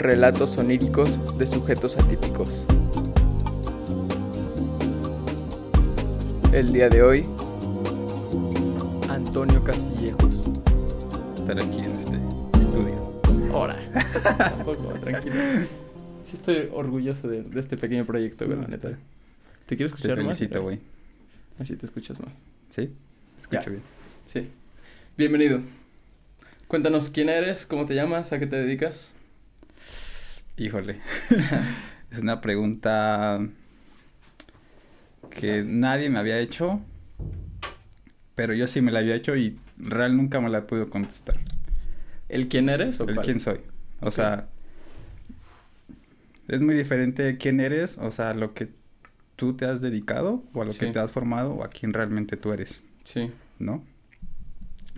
Relatos oníricos de sujetos atípicos. El día de hoy, Antonio Castillejos. estar aquí en este estudio. Ahora, tampoco, tranquilo. Sí estoy orgulloso de, de este pequeño proyecto, güey, No, la neta. ¿Te quiero Te escuchar más? felicito, güey. Así te escuchas más. ¿Sí? Escucho Ya. bien. Sí. Bienvenido. Cuéntanos quién eres, cómo te llamas, a qué te dedicas. Híjole. es una pregunta que nadie me había hecho, pero yo sí me la había hecho y real nunca me la pude contestar. ¿El quién eres o El cuál? quién soy. O sea, es muy diferente quién eres, o sea, lo que tú te has dedicado o a lo que te has formado o a quién realmente tú eres, Sí, ¿no?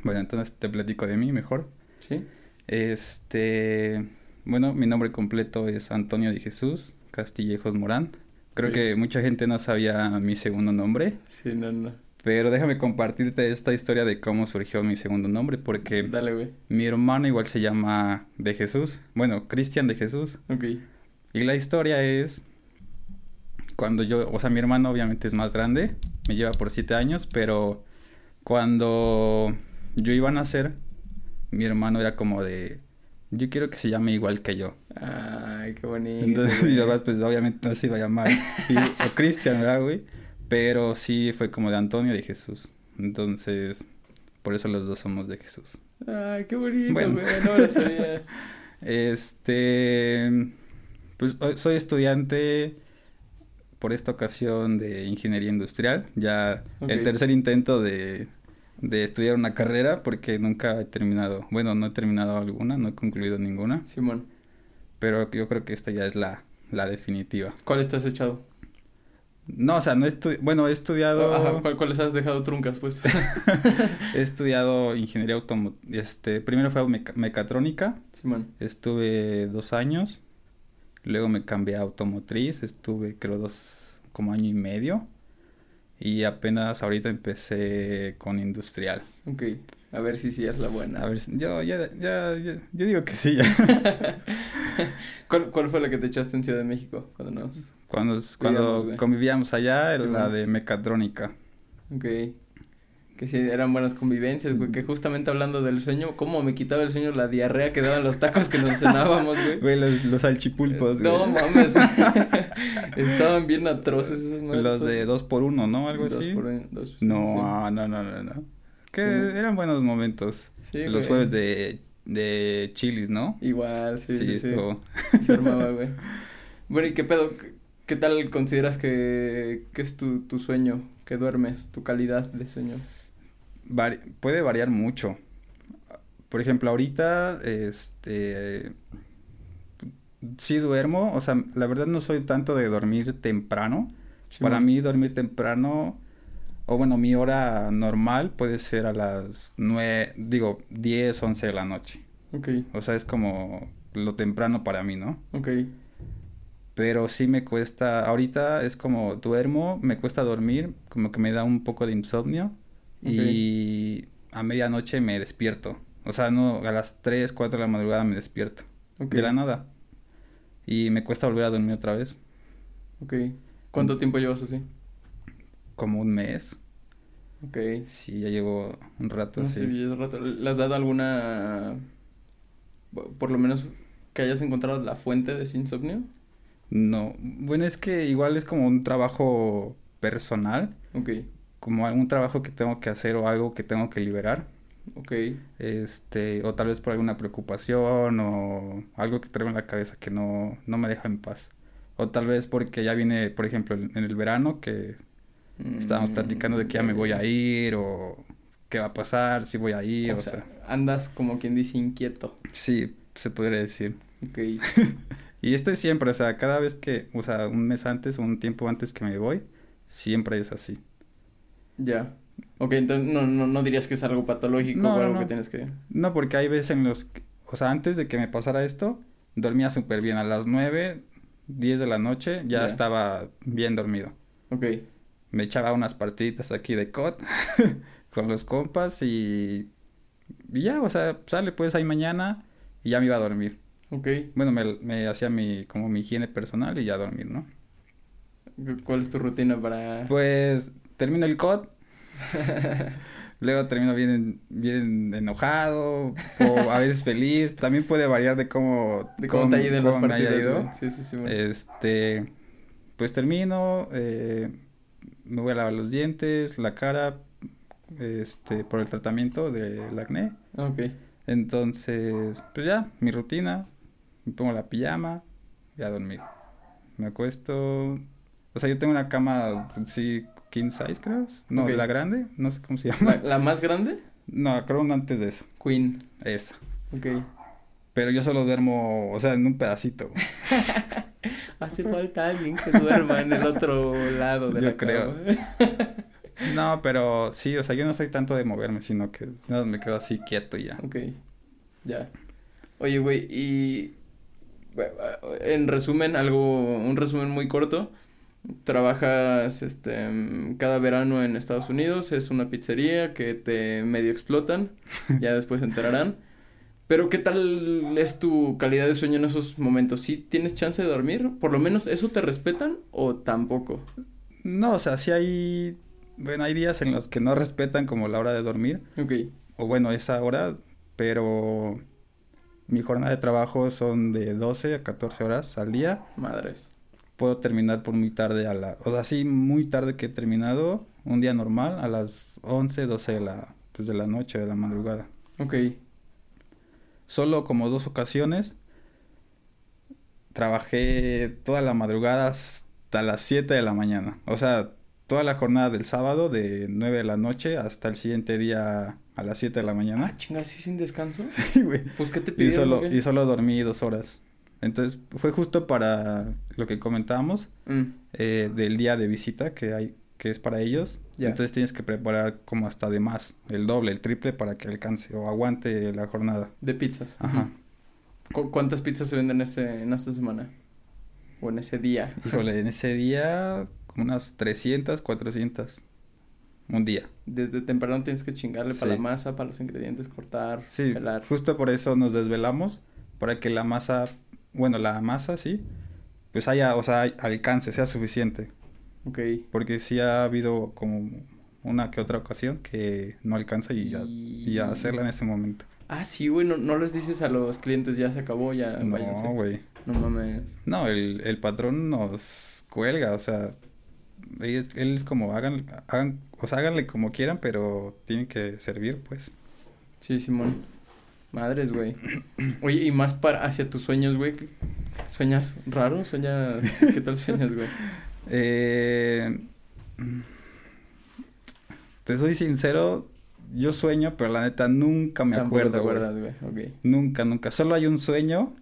Bueno, entonces te platico de mí mejor. sí. Este, bueno, mi nombre completo es Antonio de Jesús Castillejos Morán. Creo Sí. que mucha gente no sabía mi segundo nombre, Sí, no, no. pero déjame compartirte esta historia de cómo surgió mi segundo nombre, porque Dale, güey. mi hermano igual se llama de Jesús, bueno, Cristian de Jesús. Ok. Y la historia es cuando yo, o sea, mi hermano obviamente es más grande, me lleva por siete años, pero cuando yo iba a nacer, mi hermano era como de, yo quiero que se llame igual que yo. Ay, qué bonito. Entonces güey. mi papá pues obviamente no se iba a llamar y- o Cristian, ¿verdad, güey? Pero sí fue como de Antonio de Jesús. Entonces, por eso los dos somos de Jesús. Ay, qué bonito, Bueno. güey. No lo sabía. Este, pues soy estudiante por esta ocasión de ingeniería industrial. Ya el tercer intento de, de estudiar una carrera porque nunca he terminado, bueno, no he terminado alguna, no he concluido ninguna, Simón, pero yo creo que esta ya es la, la definitiva. ¿cuál estás echado? No, o sea, no he estu- bueno, he estudiado, Ajá, ¿cuál- ¿cuáles has dejado truncas, pues? he estudiado ingeniería automotriz, este, primero fue meca- mecatrónica, Simón. Estuve dos años, luego me cambié a automotriz, estuve creo dos, como año y medio, y apenas ahorita empecé con industrial. Ok, a ver si sí es la buena. A ver, yo, ya, ya, ya- yo digo que sí, ya. ¿Cuál, ¿Cuál fue la que te echaste en Ciudad de México cuando nos... Cuando, cuando convivíamos allá, era la de mecatrónica. Ok. Que sí, eran buenas convivencias, güey. Que justamente hablando del sueño, ¿cómo me quitaba el sueño la diarrea que daban los tacos que nos cenábamos, güey? Güey, los, los salchipulpos, güey. No mames. Estaban bien atroces esas madres. Los de dos por uno, ¿no? Algo Dos así. por un- dos- sí, No, sí. no, no, no, no. Que eran buenos momentos. Sí, Los güey. jueves de, de chilis, ¿no? Igual, sí, sí, sí. estuvo- Se armaba, güey. Bueno, ¿y qué pedo? ¿Qué, qué tal consideras que, que es tu, tu sueño? Que duermes, tu calidad de sueño. Vari- puede variar mucho. Por ejemplo, ahorita, este, sí duermo, o sea, la verdad no soy tanto de dormir temprano. Para mí dormir temprano, o bueno, mi hora normal puede ser a las nueve, digo, diez, once de la noche. Ok, O sea, es como lo temprano para mí, ¿no? ok. Pero sí me cuesta, ahorita es como duermo, me cuesta dormir, como que me da un poco de insomnio y a medianoche me despierto. O sea, no, a las 3, 4 de la madrugada me despierto. De la nada. Y me cuesta volver a dormir otra vez. ok. ¿Cuánto tiempo llevas así? Como un mes. Ok. Sí, ya llevo un rato No así. sé, ya hace rato. ¿Le has dado alguna, por lo menos, que hayas encontrado la fuente de ese insomnio? No, bueno, es que igual es como un trabajo personal, Ok, como algún trabajo que tengo que hacer o algo que tengo que liberar. ok. este, o tal vez por alguna preocupación o algo que traigo en la cabeza que no, no me deja en paz. O tal vez porque ya viene, por ejemplo, en el verano que estábamos Mm, platicando de que ya me voy a ir o qué va a pasar, si voy a ir, O o, sea, sea, andas como quien dice inquieto. sí, se podría decir. Ok, Y esto es siempre, o sea, cada vez que, o sea, un mes antes o un tiempo antes que me voy, siempre es así. Ya. Ok, entonces no, no, no dirías que es algo patológico No, o algo que tienes que... No, porque hay veces en los, que- o sea, antes de que me pasara esto, dormía súper bien. A las 9, 10 de la noche ya Ya. estaba bien dormido. Ok, Me echaba unas partiditas aquí de COD con los compas y, y ya, o sea, sale pues ahí mañana y ya me iba a dormir. Ok. Bueno, me, me hacía mi, como mi higiene personal y ya dormir, ¿no? ¿Cuál es tu rutina para...? Pues termino el COD. Luego termino bien, bien enojado o a veces feliz. También puede variar de cómo, de cómo, te ha ido en las cómo haya partidas, ido. Sí, sí, sí, bueno. Este, pues termino, eh, me voy a lavar los dientes, la cara, este, por el tratamiento del acné. Ok. Entonces, pues ya, mi rutina, me pongo la pijama y a dormir. Me acuesto, o sea, yo tengo una cama, sí, king size, creo. No, la grande, no sé cómo se llama. ¿La, la más grande? No, creo una antes de eso, Queen. esa. Ok. Pero yo solo duermo, o sea, en un pedacito. Hace falta alguien que duerma en el otro lado de Yo la creo. cama. No, pero sí, o sea, yo no soy tanto de moverme, sino que nada, me quedo así quieto y ya. Ok, ya. Oye, güey, y en resumen, algo, un resumen muy corto. Trabajas este cada verano en Estados Unidos, es una pizzería que te medio explotan, ya después se enterarán. Pero ¿qué tal es tu calidad de sueño en esos momentos? ¿Sí tienes chance de dormir? ¿Por lo menos eso te respetan o tampoco? No, o sea, sí hay, bueno, hay días en los que no respetan como la hora de dormir, Ok, o bueno, esa hora, pero mi jornada de trabajo son de 12 a 14 horas al día. madres. Puedo terminar por muy tarde a la, o sea, sí, muy tarde que he terminado, un día normal, a las 11, 12 de la, pues de la noche, de la madrugada. Ok, Solo como dos ocasiones trabajé toda la madrugada hasta las 7 de la mañana. O sea, toda la jornada del sábado de 9 de la noche hasta el siguiente día a las 7 de la ah, mañana. chinga, ¿sí sin descanso? Sí, güey. Pues, ¿qué te Y pidieron? solo, o qué? y solo dormí dos horas. Entonces, fue justo para lo que comentábamos Mm, eh, del día de visita que hay, que es para ellos. Entonces tienes que preparar como hasta de más, el doble, el triple para que alcance o aguante la jornada. de pizzas. Ajá. ¿Cu- ¿Cuántas pizzas se venden ese, en esta semana? O en ese día. Híjole, en ese día como unas 300, 400. Un día. Desde temprano tienes que chingarle para la masa, para los ingredientes, cortar, Sí, pelar. justo por eso nos desvelamos, para que la masa, bueno, la masa, sí, pues haya, o sea, alcance, sea suficiente. Ok. Porque sí ha habido como una que otra ocasión que no alcanza y ya, y ya hacerla en ese momento. Ah, sí, güey, no, no les dices a los clientes, ya se acabó, ya váyanse. No, güey. No mames. No, el, el patrón nos cuelga, o sea, él es, él es como hagan, hagan, o sea, háganle como quieran, pero tienen que servir, pues. Sí, Simón. Madres, güey. Oye, y más para hacia tus sueños, güey. ¿qué- ¿Sueñas raro? ¿Sueñas? ¿Qué tal sueñas, güey? Eh, te soy sincero, yo sueño, pero la neta nunca me acuerdo, acuerdas, güey. Nunca, nunca. Solo hay un sueño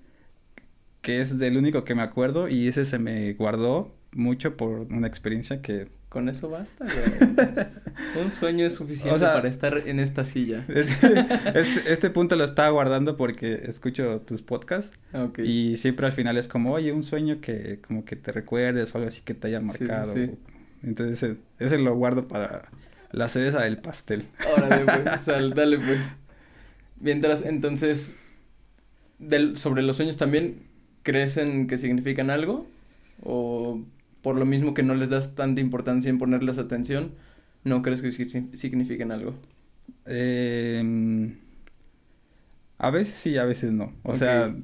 que es del único que me acuerdo y ese se me guardó mucho por una experiencia que Con eso basta, güey. Un sueño es suficiente O sea- para estar en esta silla. es- este, este punto lo estaba guardando porque escucho tus podcasts y siempre al final es como, oye, un sueño que como que te recuerdes o algo así que te haya sí, marcado. sí. Entonces ese, ese lo guardo para la cereza del pastel. Órale, pues, sal, dale, pues. Mientras, entonces, del, sobre los sueños también, ¿crees en que significan algo? ¿O por lo mismo que no les das tanta importancia en ponerles atención, no crees que signi- signifiquen algo? Eh, a veces sí, a veces no. O sea,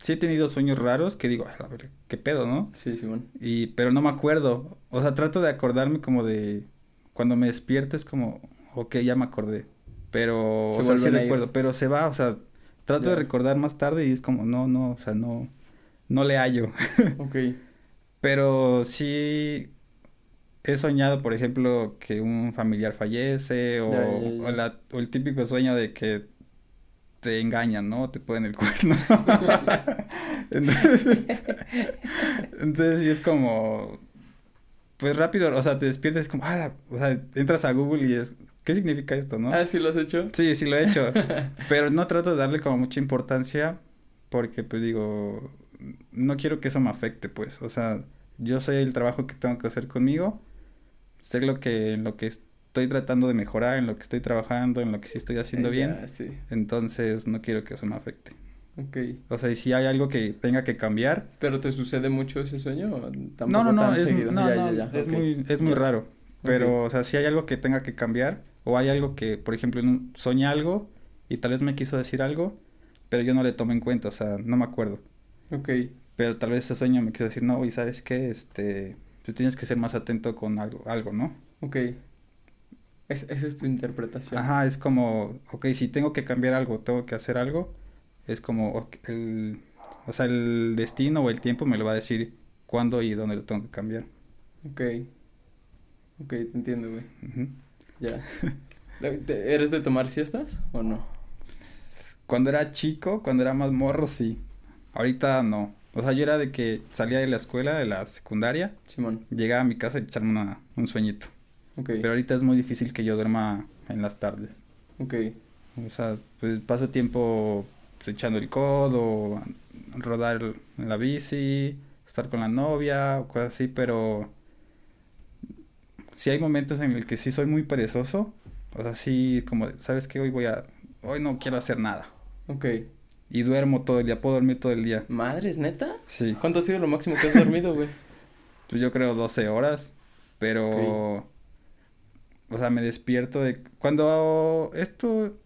sí he tenido sueños raros que digo, "Ay, a ver, qué pedo, ¿no? Sí, Simón. Y, pero no me acuerdo. O sea, trato de acordarme como de cuando me despierto es como, ok, ya me acordé. Pero, Se o sea, sí recuerdo, pero se va, o sea, trato de recordar más tarde y es como, no, no, o sea, no, no le hallo. Ok. Pero sí he soñado, por ejemplo, que un familiar fallece o, la- o el típico sueño de que te engañan, ¿no? Te ponen el cuerno. entonces, entonces sí es como, pues rápido, o sea, te despiertas como, ah, o sea, entras a Google y es, ¿qué significa esto, no? Ah, ¿sí lo has hecho? Sí, sí lo he hecho, pero no trato de darle como mucha importancia porque pues digo, no quiero que eso me afecte, pues, o sea, yo sé el trabajo que tengo que hacer conmigo, sé lo que, en lo que estoy tratando de mejorar, en lo que estoy trabajando, en lo que sí estoy haciendo Eh, bien, ya, sí. entonces no quiero que eso me afecte. Ok. O sea, y si hay algo que tenga que cambiar. ¿Pero te sucede mucho ese sueño? ¿O Tampoco No, no, no, tan es, seguido? no, Ya, no, ya, es muy, es muy raro. Pero, o sea, si hay algo que tenga que cambiar, o hay algo que, por ejemplo, soñé algo y tal vez me quiso decir algo, pero yo no le tomé en cuenta, o sea, no me acuerdo. Ok. Pero tal vez ese sueño me quiso decir, no, y sabes qué, este, tú tienes que ser más atento con algo, algo, ¿no? Ok. Es, esa es tu interpretación. Ajá, es como, ok, si tengo que cambiar algo, tengo que hacer algo, es como, el, o sea, el destino o el tiempo me lo va a decir cuándo y dónde lo tengo que cambiar. Ok. Ok, te entiendo, güey. Ya. ¿Te- ¿Eres de tomar siestas o no? Cuando era chico, cuando era más morro, sí. Ahorita no. O sea, yo era de que salía de la escuela, de la secundaria, Simón. llegaba a mi casa y echarme una, un sueñito. Ok. Pero ahorita es muy difícil que yo duerma en las tardes. Ok. O sea, pues paso tiempo pues, echando el codo, rodar en la bici, estar con la novia o cosas así, pero sí hay momentos en el que sí soy muy perezoso. O sea, sí como, ¿sabes qué? Hoy voy a, hoy no quiero hacer nada. Ok. Y duermo todo el día, puedo dormir todo el día. ¿Madres, neta? Sí, ¿Cuánto ha sido lo máximo que has dormido, güey? pues yo creo 12 horas, pero... O sea, me despierto de... Cuando esto,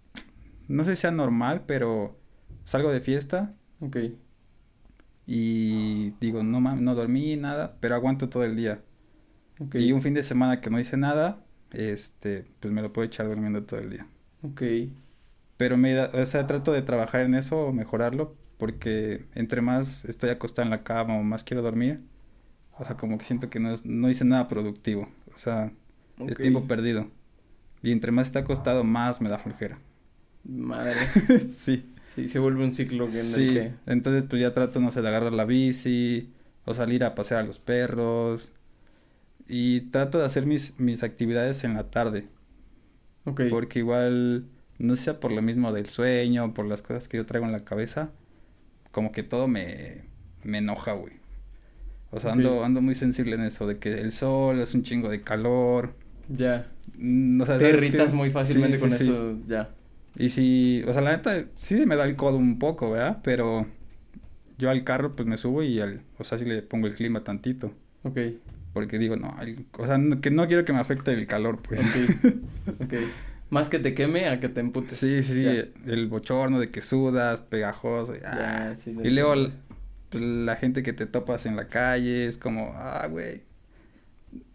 no sé si sea normal, pero salgo de fiesta Ok. y digo, no mames, no dormí nada, pero aguanto todo el día. Ok. Y un fin de semana que no hice nada, este, pues me lo puedo echar durmiendo todo el día. Ok. Pero me da, o sea, trato de trabajar en eso o mejorarlo, porque entre más estoy acostado en la cama o más quiero dormir, o sea, como que siento que no, es- no hice nada productivo. O sea, es tiempo perdido. Y entre más está acostado, más me da flojera. Madre. sí. Sí, se vuelve un ciclo que en Sí, el que... entonces pues ya trato, no sé, de agarrar la bici o salir a pasear a los perros y trato de hacer mis, mis actividades en la tarde Ok. porque igual, no sé, por lo mismo del sueño, por las cosas que yo traigo en la cabeza, como que todo me, me enoja, güey. O sea, ando, ando muy sensible en eso, de que el sol es un chingo de calor. Ya. mm, o sea, Te ¿sabes irritas muy fácilmente Sí, con sí, sí. eso, ya. Y si, o sea, la neta, sí me da el codo un poco, ¿verdad? Pero yo al carro pues me subo y al, o sea, sí le pongo el clima tantito. Ok. Porque digo, no, el- o sea, no- que no quiero que me afecte el calor, pues. Ok. ok. Más que te queme a que te emputes. Sí, sí, sí, Ya. el bochorno de que sudas, pegajoso. y, ah. Ya, sí, y luego pues, la gente que te topas en la calle es como, ah, güey.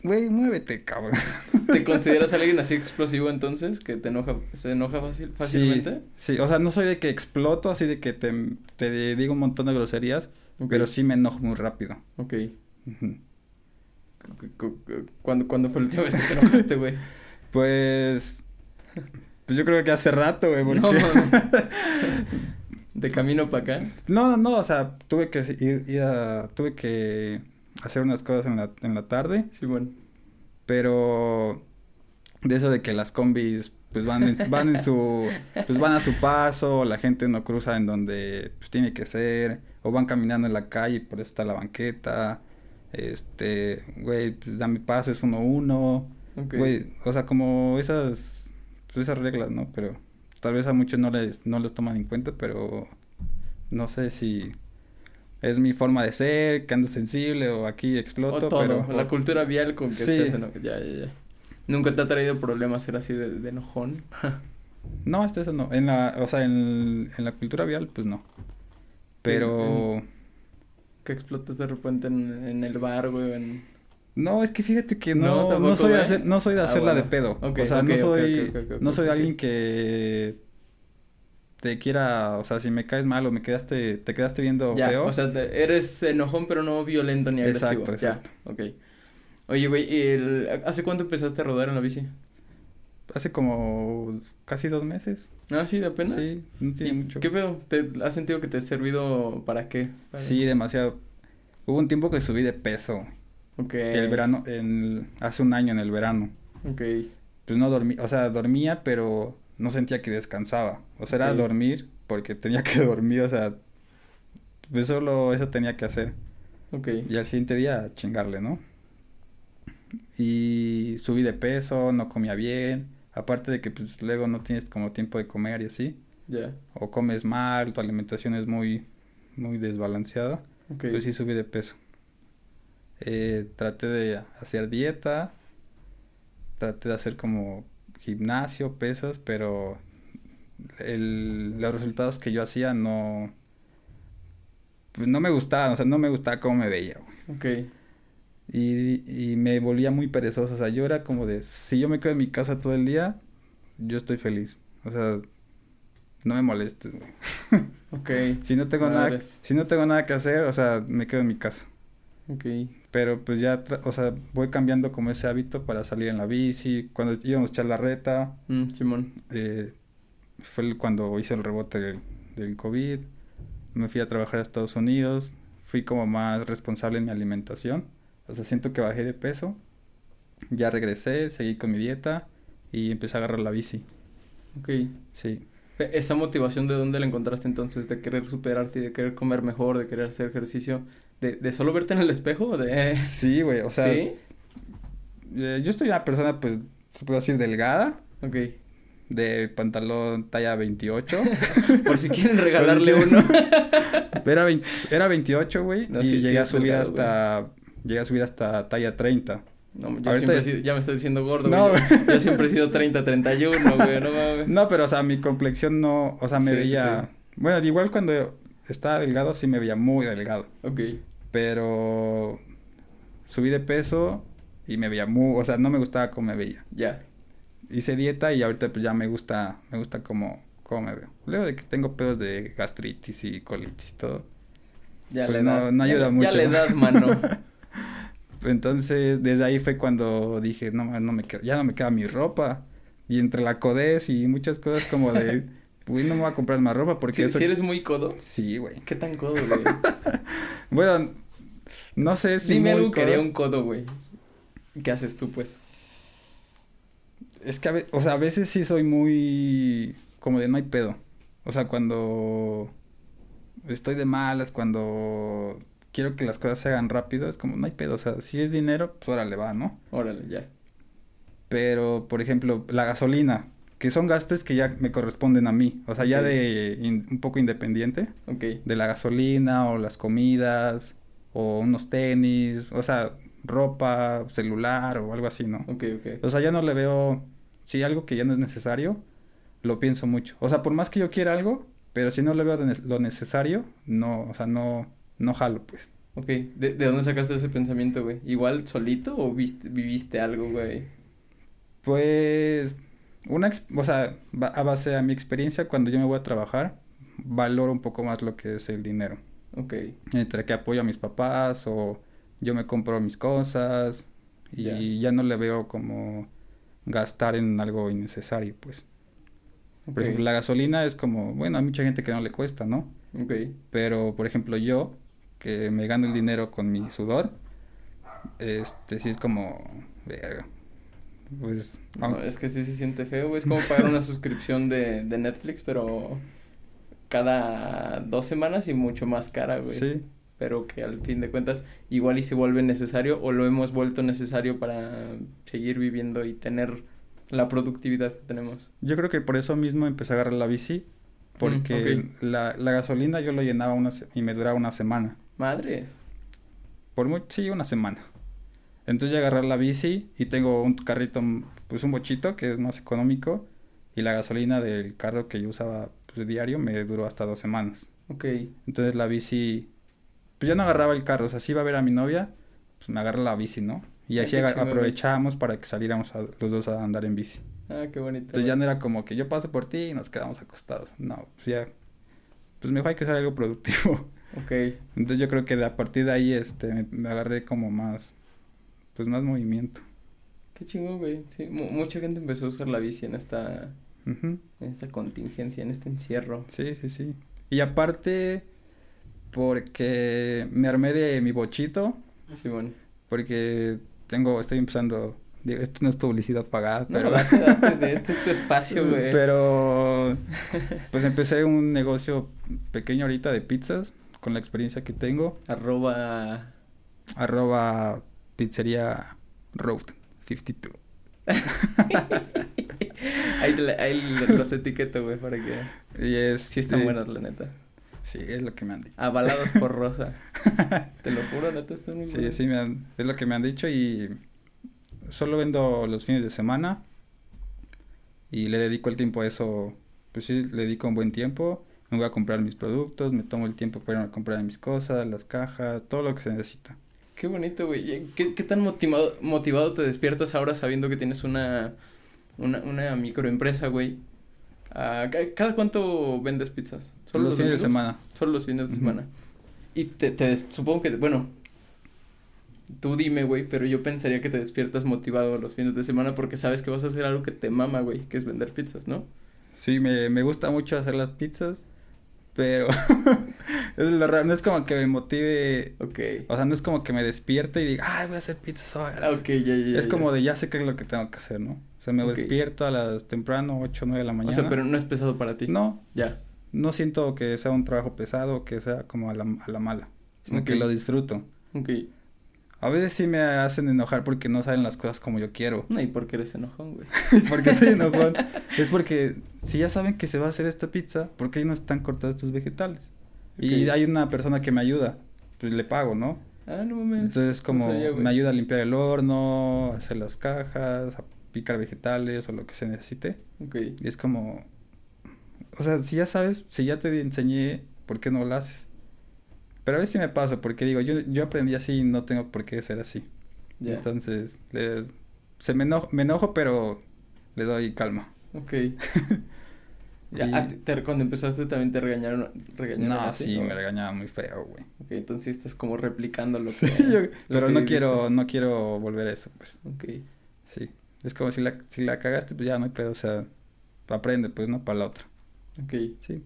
Güey, muévete, cabrón. ¿Te consideras alguien así explosivo entonces? ¿Que te enoja, se enoja fácil, fácilmente? Sí, sí, o sea, no soy de que exploto, así de que te, te digo un montón de groserías, pero sí me enojo muy rápido. Ok. Cu- cu- cu- ¿Cuándo, ¿Cuándo fue la última vez que te enojaste, güey? Pues. Pues yo creo que hace rato, güey, porque. No, No. De camino para acá. no, no, o sea, tuve que ir, ir a. Tuve que hacer unas cosas en la, en la tarde, Sí, bueno. pero. De eso de que las combis, pues van en, van en su. Pues van a su paso, la gente no cruza en donde pues tiene que ser, o van caminando en la calle, y por eso está la banqueta. Este, güey, pues dame paso, es uno uno. Ok. Güey, o sea, como esas, pues esas reglas, ¿no? Pero tal vez a muchos no les, no los toman en cuenta, pero no sé si es mi forma de ser, que ando sensible o aquí O exploto, todo. pero... La cultura vial con que Sí. se hace, ¿no? Ya, ya, ya. ¿Nunca te ha traído problemas ser así de, de enojón? No, hasta eso no. En la, o sea, en, en la cultura vial, pues no. Pero... Que explotas de repente en, en el bar, güey, o en... No, es que fíjate que No, no, soy de ¿eh? hacer, no soy de Ah, hacerla de pedo. O sea, no soy, no soy alguien que te quiera, o sea, si me caes mal o me quedaste, te quedaste viendo Ya, feo. o sea, te- eres enojón pero no violento ni agresivo. Exacto, Ya, exacto. ok. Oye, güey, ¿y el- ¿hace cuánto empezaste a rodar en la bici? Hace como casi dos meses. Ah, sí, de apenas. Sí, no tiene ¿Y mucho. ¿Qué pedo? ¿Te has sentido que te ha servido para qué? Para- Sí, demasiado. Hubo un tiempo que subí de peso. Ok. El verano, en, hace un año en el verano. Ok. Pues no dormí, o sea, dormía, pero no sentía que descansaba. O sea, era dormir porque tenía que dormir, o sea, pues solo eso tenía que hacer. Ok. Y al siguiente día chingarle, ¿no? Y subí de peso, no comía bien. Aparte de que pues luego no tienes como tiempo de comer y así. Ya. O comes mal, tu alimentación es muy, muy desbalanceada. Ok. Pues sí subí de peso. Eh, traté de hacer dieta. Traté de hacer como gimnasio, pesas, pero el, los resultados que yo hacía no... Pues no me gustaban, o sea, no me gustaba cómo me veía, güey. Ok. Y, y me volvía muy perezoso, o sea, yo era como de, si yo me quedo en mi casa todo el día, yo estoy feliz. O sea, no me molestes, güey. Ok. Si no tengo nada, si no tengo nada que hacer, o sea, me quedo en mi casa. Ok. Pero pues ya, o sea, voy cambiando como ese hábito para salir en la bici. Cuando íbamos a echar la reta, Mm, Simón. eh, fue cuando hice el rebote del, del COVID. Me fui a trabajar a Estados Unidos. Fui como más responsable en mi alimentación. O sea, siento que bajé de peso. Ya regresé, seguí con mi dieta y empecé a agarrar la bici. Ok. Sí. E- ¿Esa motivación de dónde la encontraste entonces? ¿De querer superarte y de querer comer mejor, de querer hacer ejercicio? ¿De, de solo verte en el espejo? ¿De...? Sí, güey. O sea, ¿Sí? eh, yo estoy una persona, pues, se puede decir delgada. Ok. De pantalón talla 28. Por si quieren regalarle uno. Era, 20 era 28, güey. No, y sí, sí llegué a subir delgado, hasta. Llegué a subir hasta talla 30. No, yo Ahorita siempre he sido, ya me estás diciendo gordo, No, güey. Yo, yo siempre he sido 30, 31, güey, no mames. No, pero o sea, mi complexión no. O sea, me Sí, sí, veía. Bueno, igual cuando estaba delgado, sí me veía muy delgado. Ok. Pero. Subí de peso y me veía muy. O sea, no me gustaba cómo me veía. Ya. Hice dieta y ahorita pues ya me gusta. Me gusta cómo, cómo me veo. Luego de que tengo pedos de gastritis y colitis y todo. Ya Pues la no- no ayuda ya, mucho. Ya la edad, mano. Entonces, desde ahí fue cuando dije, no, no me queda, ya no me queda mi ropa. Y entre la codez y muchas cosas como de, pues no me voy a comprar más ropa porque Si, eso... si eres muy codo. Sí, güey. ¿Qué tan codo, güey? Bueno, no sé si Dime muy algo que haría codo. un codo, güey. ¿Qué haces tú, pues? Es que, a ve- o sea, a veces sí soy muy, como de no hay pedo. O sea, cuando estoy de malas, cuando quiero que las cosas se hagan rápido, es como no hay pedo. O sea, si es dinero, pues órale va, ¿no? Órale, ya. Pero, por ejemplo, la gasolina, que son gastos que ya me corresponden a mí. O sea, ya de in- un poco independiente. Ok. De la gasolina o las comidas o unos tenis, o sea, ropa, celular o algo así, ¿no? Ok, ok. O sea, ya no le veo, si algo que ya no es necesario, lo pienso mucho. O sea, por más que yo quiera algo, pero si no le veo lo necesario, no, o sea, no, no jalo, pues. Ok. ¿De, de dónde sacaste ese pensamiento, güey? ¿Igual solito o viste, viviste algo, güey? Pues, una, o sea, a base a mi experiencia, cuando yo me voy a trabajar, valoro un poco más lo que es el dinero. Ok. Entre que apoyo a mis papás o yo me compro mis cosas y Ya. ya no le veo como gastar en algo innecesario, pues. Por ejemplo, la gasolina es como, bueno, hay mucha gente que no le cuesta, ¿no? Ok. Pero, por ejemplo, yo, que me gano el dinero con mi sudor, este, sí es como, verga. Pues, No, es que sí se siente feo, güey. Es como pagar una suscripción de, de Netflix, pero cada dos semanas y mucho más cara, güey. sí, Pero que al fin de cuentas igual y se vuelve necesario o lo hemos vuelto necesario para seguir viviendo y tener la productividad que tenemos. yo creo que por eso mismo empecé a agarrar la bici, porque Mm, ok. la, la gasolina yo lo llenaba una y me duraba una semana. Madres. Por muy, sí, una semana. Entonces ya agarrar la bici y tengo un carrito, pues un bochito que es más económico y la gasolina del carro que yo usaba pues diario me duró hasta dos semanas. Ok. Entonces la bici, pues ya no agarraba el carro, o sea, si iba a ver a mi novia, pues me agarra la bici, ¿no? Y así güey. aprovechábamos para que saliéramos a- los dos a andar en bici. Ah, qué bonito. Entonces ya no era como que yo paso por ti y nos quedamos acostados. No, pues ya, pues mejor hay que hacer algo productivo. Ok. Entonces yo creo que de a partir de ahí, este, me, me agarré como más, pues más movimiento. Qué chingón, güey. Sí, mu- mucha gente empezó a usar la bici en esta, en esta contingencia, en este encierro. Sí, sí, sí. Y aparte, porque me armé de mi bochito, Sí, bueno. porque tengo, estoy empezando, digo, esto no es publicidad pagada, pero, de este es tu espacio, güey. pero, pues empecé un negocio pequeño ahorita de pizzas, con la experiencia que tengo, Arroba... arroba pizzería road 52. ahí, ahí los etiqueto, güey, para que... Y es... Sí están buenas, la neta. Sí, es lo que me han dicho. Avalados por Rosa. Te lo juro, neta, están muy Sí, buenas. sí, me han- es lo que me han dicho y solo vendo los fines de semana y le dedico el tiempo a eso, pues sí, le dedico un buen tiempo, me voy a comprar mis productos, me tomo el tiempo para comprar mis cosas, las cajas, todo lo que se necesita. Qué bonito, güey. ¿Y ¿Qué, qué tan motivado, motivado te despiertas ahora sabiendo que tienes una, una, una microempresa, güey? ¿ca- ¿Cada cuánto vendes pizzas? los, fines de semana. Solo los fines de semana. Y te, te supongo que, bueno, tú dime, güey, pero yo pensaría que te despiertas motivado los fines de semana porque sabes que vas a hacer algo que te mama, güey, que es vender pizzas, ¿no? Sí, me, me gusta mucho hacer las pizzas, pero es lo raro, no es como que me motive, Ok. o sea, no es como que me despierte y diga, ay, voy a hacer pizzas hoy. Ah, Ok, ya, ya, es como de ya sé qué es lo que tengo que hacer, ¿no? O sea, me despierto a las temprano, 8, 9 de la O mañana. sea, pero no es pesado para ti. No, Ya. no siento que sea un trabajo pesado, que sea como a la, a la mala, sino que lo disfruto. Ok. A veces sí me hacen enojar porque no salen las cosas como yo quiero. No, y porque eres enojón, güey. porque soy enojón. es porque si ya saben que se va a hacer esta pizza, ¿por qué no están cortados estos vegetales? Y hay una persona que me ayuda, pues le pago, ¿no? Ah, no mames. Entonces como No sabía, güey. me ayuda a limpiar el horno, a hacer las cajas, a picar vegetales o lo que se necesite. Ok. Y es como, o sea, si ya sabes, si ya te enseñé, ¿por qué no lo haces? Pero a veces sí me pasa, porque digo, yo, yo aprendí así y no tengo por qué ser así. Entonces, le- se me enojo, me enojo, pero le doy calma. Ok. Ya, Y- ah, te- cuando empezaste también te regañaron, regañaron No, así, sí, me regañaban muy feo, güey. Ok, entonces estás como replicando lo que... Sí, yo- lo pero que no viviste. quiero, no quiero volver a eso, pues. Ok. Sí. Es como si la, si la cagaste, pues ya no hay pedo, o sea, aprende, pues, ¿no? Para la otra. Ok. Sí.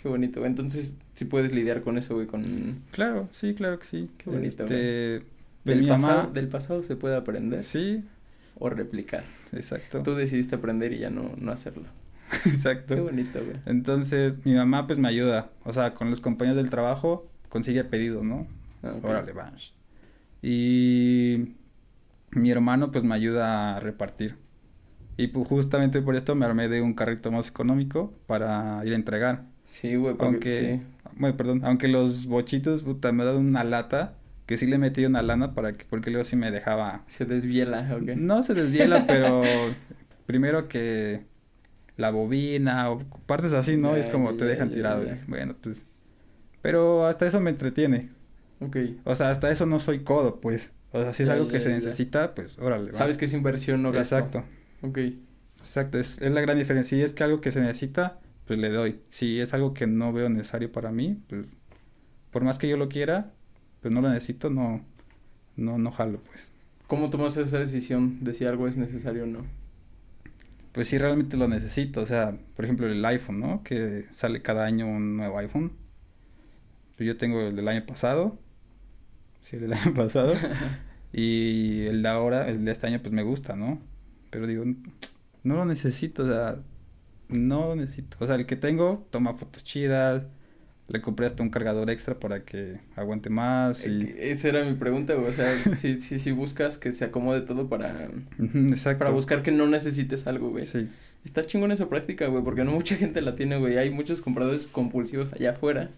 Qué bonito. Entonces, sí puedes lidiar con eso, güey, con... Claro, sí, claro que sí. Qué bonito, Este, Del mi pasado, mamá, del pasado se puede aprender sí, o replicar. exacto. Tú decidiste aprender y ya no, no hacerlo. Exacto. Qué bonito, güey. Entonces, mi mamá pues me ayuda, o sea, con los compañeros del trabajo consigue pedido, ¿no? Ah, ok. Órale, vamos. Y mi hermano pues me ayuda a repartir. Y pues justamente por esto me armé de un carrito más económico para ir a entregar. Sí, güey, Aunque, sí. bueno, perdón, aunque los bochitos, puta, me dan una lata, que sí le he metido una lana para que, porque luego sí me dejaba. Se desviela, ok. No se desviela, pero primero que la bobina o partes así, ¿no? Ya, es como te dejan ya, tirado. Bueno, pues. Pero hasta eso me entretiene. Ok. O sea, hasta eso no soy codo, pues. O sea, si es algo que se necesita, pues órale. va. Sabes que es inversión, no gasto. Exacto. Ok. Exacto, es, es la gran diferencia. Si es que algo que se necesita, pues le doy. Si es algo que no veo necesario para mí, pues por más que yo lo quiera, pues no lo necesito, no, no, no jalo, pues. ¿Cómo tomas esa decisión de si algo es necesario o no? Pues sí realmente lo necesito, o sea, por ejemplo el iPhone, ¿no? Que sale cada año un nuevo iPhone. Pues yo tengo el del año pasado, sí, el del año pasado, y el de ahora, el de este año, pues me gusta, ¿no? Pero digo, no lo necesito, o sea, no necesito. O sea, el que tengo toma fotos chidas, le compré hasta un cargador extra para que aguante más y... Eh, Esa era mi pregunta, güey. O sea, si, si, si buscas que se acomode todo para, Exacto. para buscar que no necesites algo, güey. Sí, Está chingón esa práctica, güey, porque no mucha gente la tiene, güey. Hay muchos compradores compulsivos allá afuera.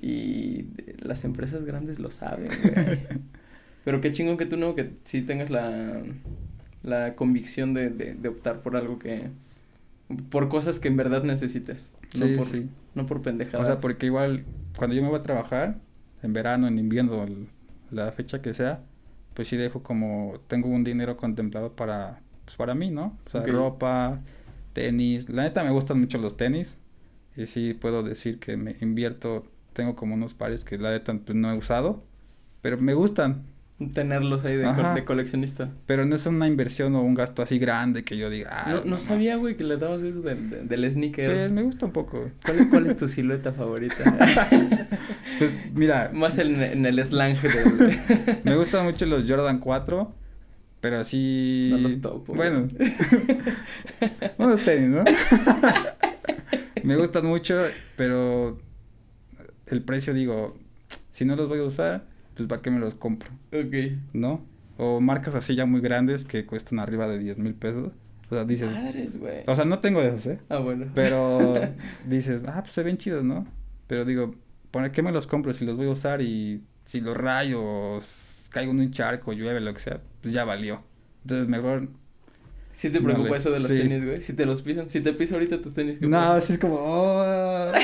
Y las empresas grandes lo saben, güey. Pero qué chingón que tú no, que sí tengas la, la convicción de, de, de optar por algo que... Por cosas que en verdad necesites. No sí, por, sí. no por pendejadas. O sea, porque igual cuando yo me voy a trabajar, en verano, en invierno, el- la fecha que sea, pues sí dejo como, tengo un dinero contemplado para, pues para mí, ¿no? O sea, ropa, tenis. La neta me gustan mucho los tenis. Y sí puedo decir que me invierto, tengo como unos pares que la neta pues, no he usado, pero me gustan. Tenerlos ahí de, co- de coleccionista. Pero no es una inversión o un gasto así grande que yo diga, ah, no, no sabía, güey, que le dabas eso del, del, del sneaker. Pues me gusta un poco. ¿Cuál, es- ¿Cuál es tu silueta favorita? Pues mira, Más en, en el slang del... Me gustan mucho los Jordan 4, pero así... No los topo, Bueno. Unos tenis, ¿no? Me gustan mucho, pero el precio, digo, si no los voy a usar, pues ¿para qué me los compro? ok. ¿No? O marcas así ya muy grandes que cuestan arriba de 10 mil pesos. O sea, dices. Madres, güey. O sea, no tengo de esos, ¿eh? Ah, bueno. Pero dices, ah, pues se ven chidos, ¿no? Pero digo, ¿para qué me los compro si los voy a usar y si los rayos caigo en un charco, llueve, lo que sea, pues ya valió. Entonces mejor. ¿Sí te preocupa eso de los sí. tenis, güey? Si te los pisan, si te piso ahorita tus tenis, ¿qué No, así es como. oh.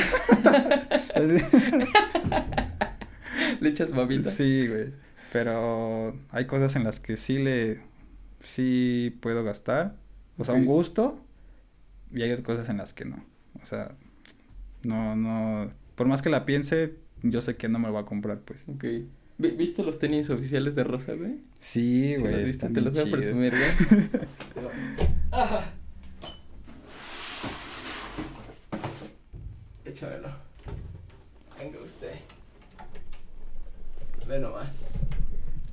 ¿Le echas babita? sí, güey. Pero hay cosas en las que sí le. Sí puedo gastar. O sea, un gusto. Y hay otras cosas en las que no. O sea, no, no. Por más que la piense, yo sé que no me lo voy a comprar, pues. Ok. Vi- ¿Viste los tenis oficiales de Rosa, güey? Sí, güey. los viste, están te los voy a presumir, güey. Échamelo. Venga usted. Ve nomás.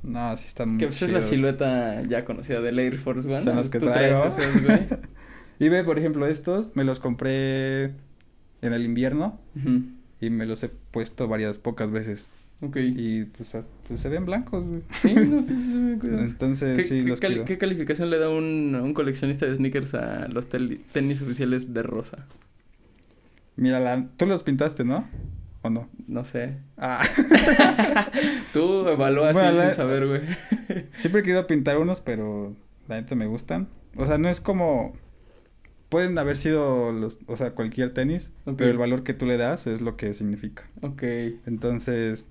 No, sí están muy Que pues es la chidos. silueta ya conocida del Air Force One. Son los que traigo. esos, güey. Y ve, por ejemplo, estos me los compré en el invierno y me los he puesto varias pocas veces. Ok. Y pues, pues se ven blancos, güey. Sí, no, sí, sí. Entonces ¿Qué, sí qué los cali- qué calificación le da un, un coleccionista de sneakers a los tenis oficiales de Rosa? Mira, la... tú los pintaste, ¿no? ¿O no? No sé. Ah, Tú evalúas Bueno, así la- sin saber, güey. siempre he querido pintar unos, pero la neta me gustan. O sea, no es como... Pueden haber sido los, o sea, cualquier tenis, pero el valor que tú le das es lo que significa. Ok. Entonces,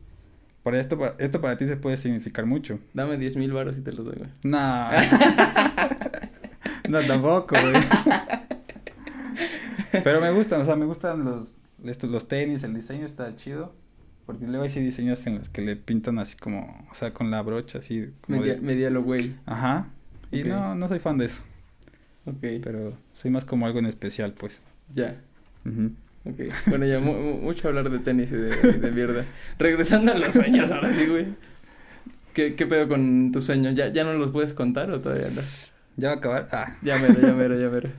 para esto, pa- esto para ti se puede significar mucho. Dame 10 mil baros y te los doy, güey. No. no, tampoco, güey. Pero me gustan, o sea, me gustan los, estos, los tenis, el diseño está chido. Porque luego hay sí diseños en los que le pintan así como, o sea, con la brocha así. Como Media, de- medialo, güey. Ajá. Y no, no soy fan de eso. Ok. Pero soy más como algo en especial, pues. Ya. Ujú. Ok. Bueno, ya mu- mu- mucho hablar de tenis y de, de mierda. Regresando a los sueños ahora sí, güey. ¿Qué, ¿Qué pedo con tus sueños? ¿Ya, ¿Ya no los puedes contar o todavía no? ¿Ya va a acabar? Ah. Ya mero, ya mero, ya mero.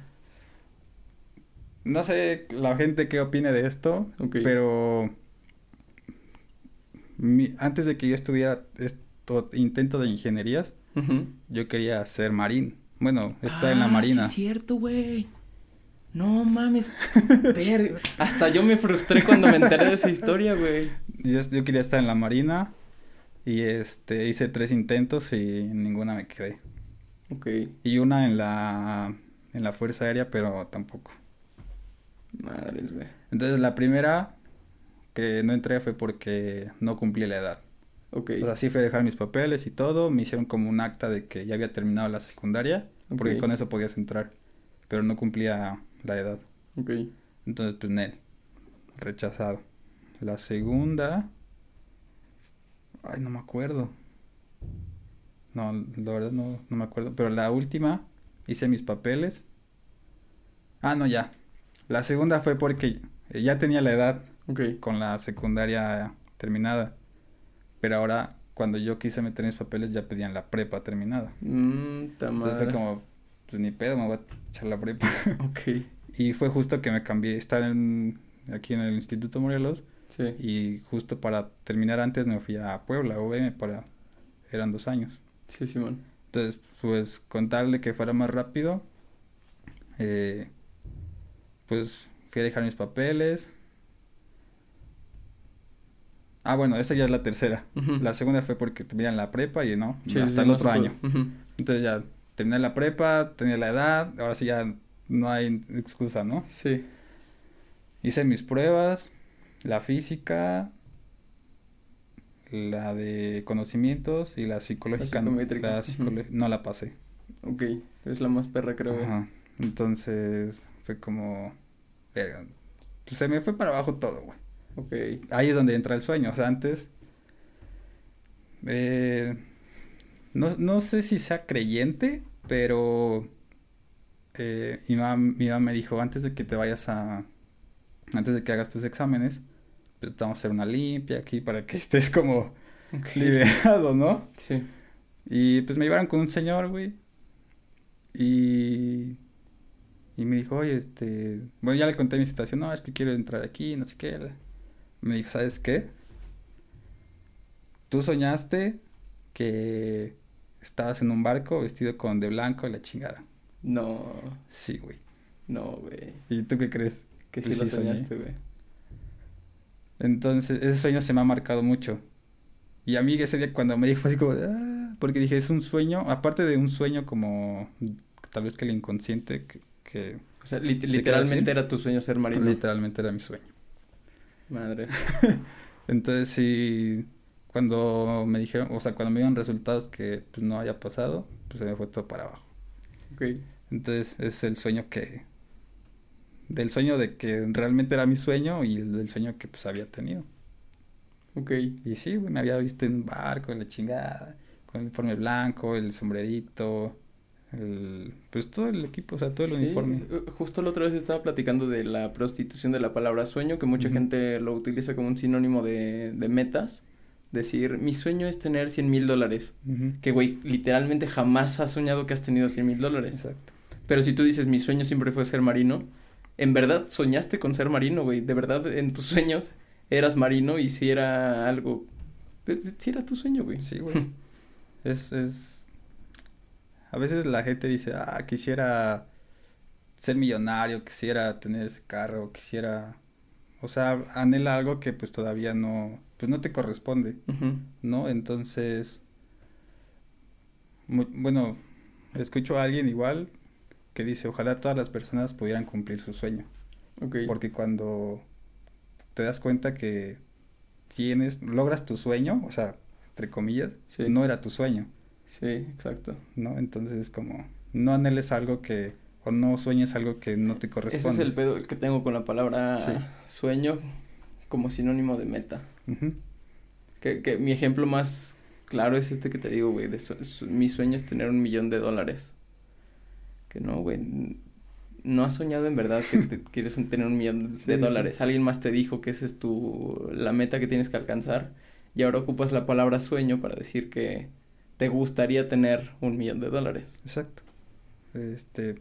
No sé la gente qué opine de esto, pero mi- antes de que yo estudiara esto, intento de ingenierías, yo quería ser marín. Bueno, estar en la Ah, marina. Sí, es cierto, güey. No mames. Ver, hasta yo me frustré cuando me enteré de esa historia, güey. Yo, yo quería estar en la marina y este hice tres intentos y ninguna me quedé. Ok. Y una en la en la Fuerza Aérea, pero tampoco. Madres, güey. Entonces la primera que no entré fue porque no cumplí la edad. Ok. O sea, sí fue dejar mis papeles y todo, me hicieron como un acta de que ya había terminado la secundaria, porque Ok. con eso podías entrar, pero no cumplía la edad. Ok. Entonces, pues, Nel, rechazado. La segunda, ay, no me acuerdo. No, la verdad no, no me acuerdo, pero la última hice mis papeles. Ah, no, ya. La segunda fue porque ya tenía la edad Ok. con la secundaria terminada. Pero ahora, cuando yo quise meter mis papeles, ya pedían la prepa terminada. Mmm, ta Entonces fue como, pues ni pedo, me voy a echar la prepa. Ok. y fue justo que me cambié, estaba en, aquí en el Instituto Morelos. Sí. Y justo para terminar antes me fui a Puebla, UVM, para, eran dos años. Sí, Simón. Entonces, pues, con tal de que fuera más rápido, eh, pues, fui a dejar mis papeles. Ah, bueno, esa ya es la tercera. La segunda fue porque terminan la prepa y no, Sí, hasta sí, el otro año. Entonces ya terminé la prepa, tenía la edad, ahora sí ya no hay excusa, ¿no? Sí. Hice mis pruebas, la física, la de conocimientos y la psicológica. La psicométrica, la No la pasé. Ok. Es la más perra, creo, güey. Ajá. Entonces fue como... verga, pues, se me fue para abajo todo, güey. Ok. Ahí es donde entra el sueño. O sea, antes... eh, no, no sé si sea creyente, pero... eh, mi, mamá, mi mamá me dijo, antes de que te vayas a... Antes de que hagas tus exámenes, pues vamos a hacer una limpia aquí para que estés como Ok. liberado, ¿no? Sí. Y pues me llevaron con un señor, güey. Y... Y me dijo, oye, este... Bueno, ya le conté mi situación. No, es que quiero entrar aquí, no sé qué. Me dijo, ¿sabes qué? Tú soñaste que estabas en un barco vestido con de blanco y la chingada. No, Sí, güey. no, güey. ¿Y tú qué crees? Que sí Pues lo sí soñaste, güey. Entonces, ese sueño se me ha marcado mucho. Y a mí ese día cuando me dijo fue así como, "Ah", porque dije, es un sueño, aparte de un sueño como tal vez que el inconsciente, que, que O sea, literalmente era tu sueño ser marino. literalmente era mi sueño. Madre. Entonces sí, cuando me dijeron, o sea, cuando me dieron resultados que pues no haya pasado, pues se me fue todo para abajo. Ok. Entonces es el sueño que, del sueño de que realmente era mi sueño y el del sueño que pues había tenido. Ok. Y sí, me había visto en un barco, en la chingada, con el uniforme blanco, el sombrerito, el, pues todo el equipo, o sea, todo el Sí, uniforme. eh, Justo la otra vez estaba platicando de la prostitución de la palabra sueño, que mucha gente lo utiliza como un sinónimo de, de metas. Decir, mi sueño es tener 100 mil dólares. Que, güey, literalmente jamás has soñado que has tenido 100 mil dólares. Exacto. Pero si tú dices, mi sueño siempre fue ser marino, en verdad soñaste con ser marino, güey. De verdad, en tus sueños eras marino y si era algo... pues, Si era tu sueño, güey. Sí, güey. es, es... A veces la gente dice, ah, quisiera ser millonario, quisiera tener ese carro, quisiera... O sea, anhela algo que pues todavía no, pues no te corresponde. ¿no? Entonces, bueno, escucho a alguien igual que dice, ojalá todas las personas pudieran cumplir su sueño. Porque cuando te das cuenta que tienes, logras tu sueño, o sea, entre comillas, Sí. no era tu sueño, Sí, exacto. ¿no? Entonces como no anheles algo que, o no sueñes algo que no te corresponde. Ese es el pedo que tengo con la palabra Sí. sueño como sinónimo de meta. Que, que mi ejemplo más claro es este que te digo, güey. De su- su- mi sueño es tener un millón de dólares. Que no, güey. No has soñado en verdad que te- quieres tener un millón de Sí, sí. dólares. Alguien más te dijo que esa es tu la meta que tienes que alcanzar. Y ahora ocupas la palabra sueño para decir que te gustaría tener un millón de dólares. Exacto. Este,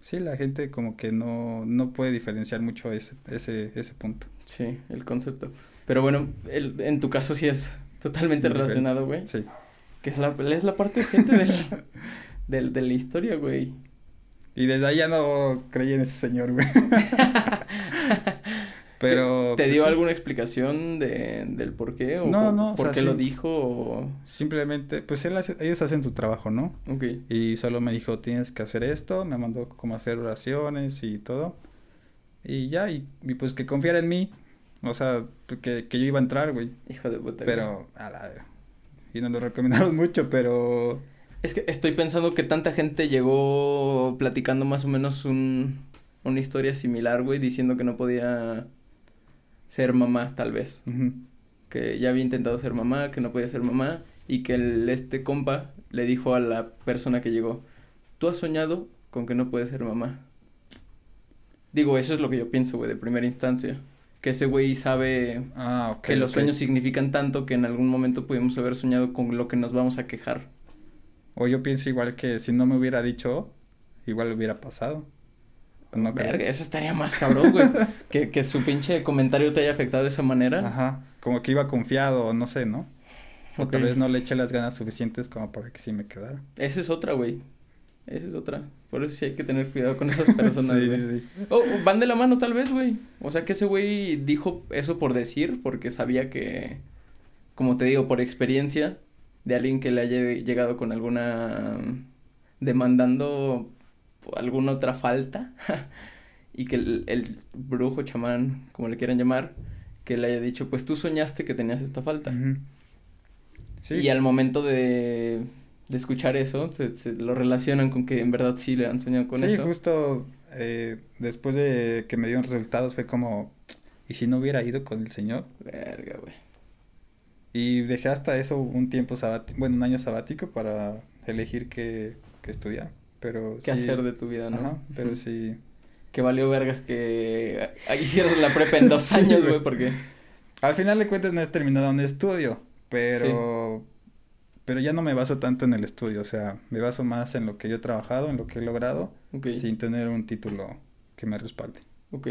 sí, la gente como que no, no puede diferenciar mucho ese, ese, ese punto. Sí, el concepto. Pero bueno, el- en tu caso sí es totalmente diferente. relacionado, güey. Sí. Que es la, es la parte gente de la, del- de la historia, güey. Y desde ahí ya no creí en ese señor, güey. Pero... ¿Te pues, dio alguna explicación de, del por qué? ¿O No, por, no, o por sea, qué sí. lo dijo? O... Simplemente, pues él hace- ellos hacen su trabajo, ¿no? Ok, Y solo me dijo, tienes que hacer esto, me mandó cómo hacer oraciones y todo. Y ya, y, y pues que confiara en mí. O sea, que, que yo iba a entrar, güey. hijo de puta. güey. Pero, a la. Y nos lo recomendaron mucho, pero... Es que estoy pensando que tanta gente llegó platicando más o menos un, una historia similar, güey, diciendo que no podía ser mamá, tal vez. que ya había intentado ser mamá, que no podía ser mamá, y que el, este compa le dijo a la persona que llegó, tú has soñado con que no puedes ser mamá. Digo, eso es lo que yo pienso, güey, de primera instancia. Que ese güey sabe Ah, que los sueños significan tanto que en algún momento pudimos haber soñado con lo que nos vamos a quejar. O yo pienso igual que si no me hubiera dicho, igual hubiera pasado. ¿No Verga, crees? eso estaría más cabrón, güey. que, que su pinche comentario te haya afectado de esa manera. Ajá, como que iba confiado, o no sé, ¿no? O tal vez no le eché las ganas suficientes como para que sí me quedara. Esa es otra, güey. Esa es otra. Por eso sí hay que tener cuidado con esas personas, sí, güey. sí, sí. Oh, van de la mano tal vez, güey. O sea que ese güey dijo eso por decir, porque sabía que, como te digo, por experiencia de alguien que le haya llegado con alguna demandando alguna otra falta y que el, el brujo, chamán, como le quieran llamar, que le haya dicho, pues tú soñaste que tenías esta falta. Sí. Y al momento de, de escuchar eso, se, se lo relacionan con que en verdad sí le han soñado con sí, eso. justo eh, después de que me dieron resultados fue como, ¿y si no hubiera ido con el señor? Verga, güey. Y dejé hasta eso un tiempo sabático, bueno, un año sabático para elegir qué, qué estudiar. Pero qué sí, hacer de tu vida, ¿no? Ajá, pero sí. Que valió vergas que hicieras la prepa en dos años, güey. porque... Al final de cuentas no he terminado un estudio, pero pero ya no me baso tanto en el estudio, o sea, me baso más en lo que yo he trabajado, en lo que he logrado, sin tener un título que me respalde. ok,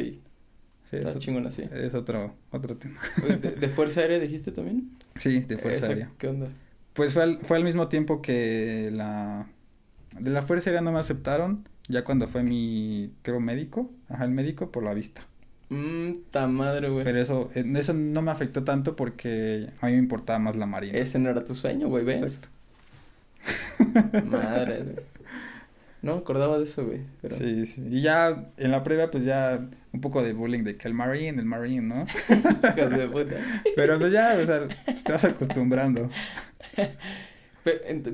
Sí, está es, chingón así. es otro otro tema. ¿De, de Fuerza Aérea dijiste también? Sí, de fuerza Esa, aérea. ¿Qué onda? Pues fue al, fue al mismo tiempo que la De la fuerza aérea no me aceptaron, ya cuando fue mi, creo, médico, ajá, el médico por la vista. Mmm, ta madre, güey. Pero eso, eh, eso no me afectó tanto porque a mí me importaba más la marina. Ese no era tu sueño, güey, ¿ves? Exacto. Madre, güey. No acordaba de eso, güey. Pero... Sí, sí. Y ya en la prueba, pues ya un poco de bullying de que el marine, el marine, ¿no? Hijos de puta. Pero pues ya, o sea, te vas acostumbrando.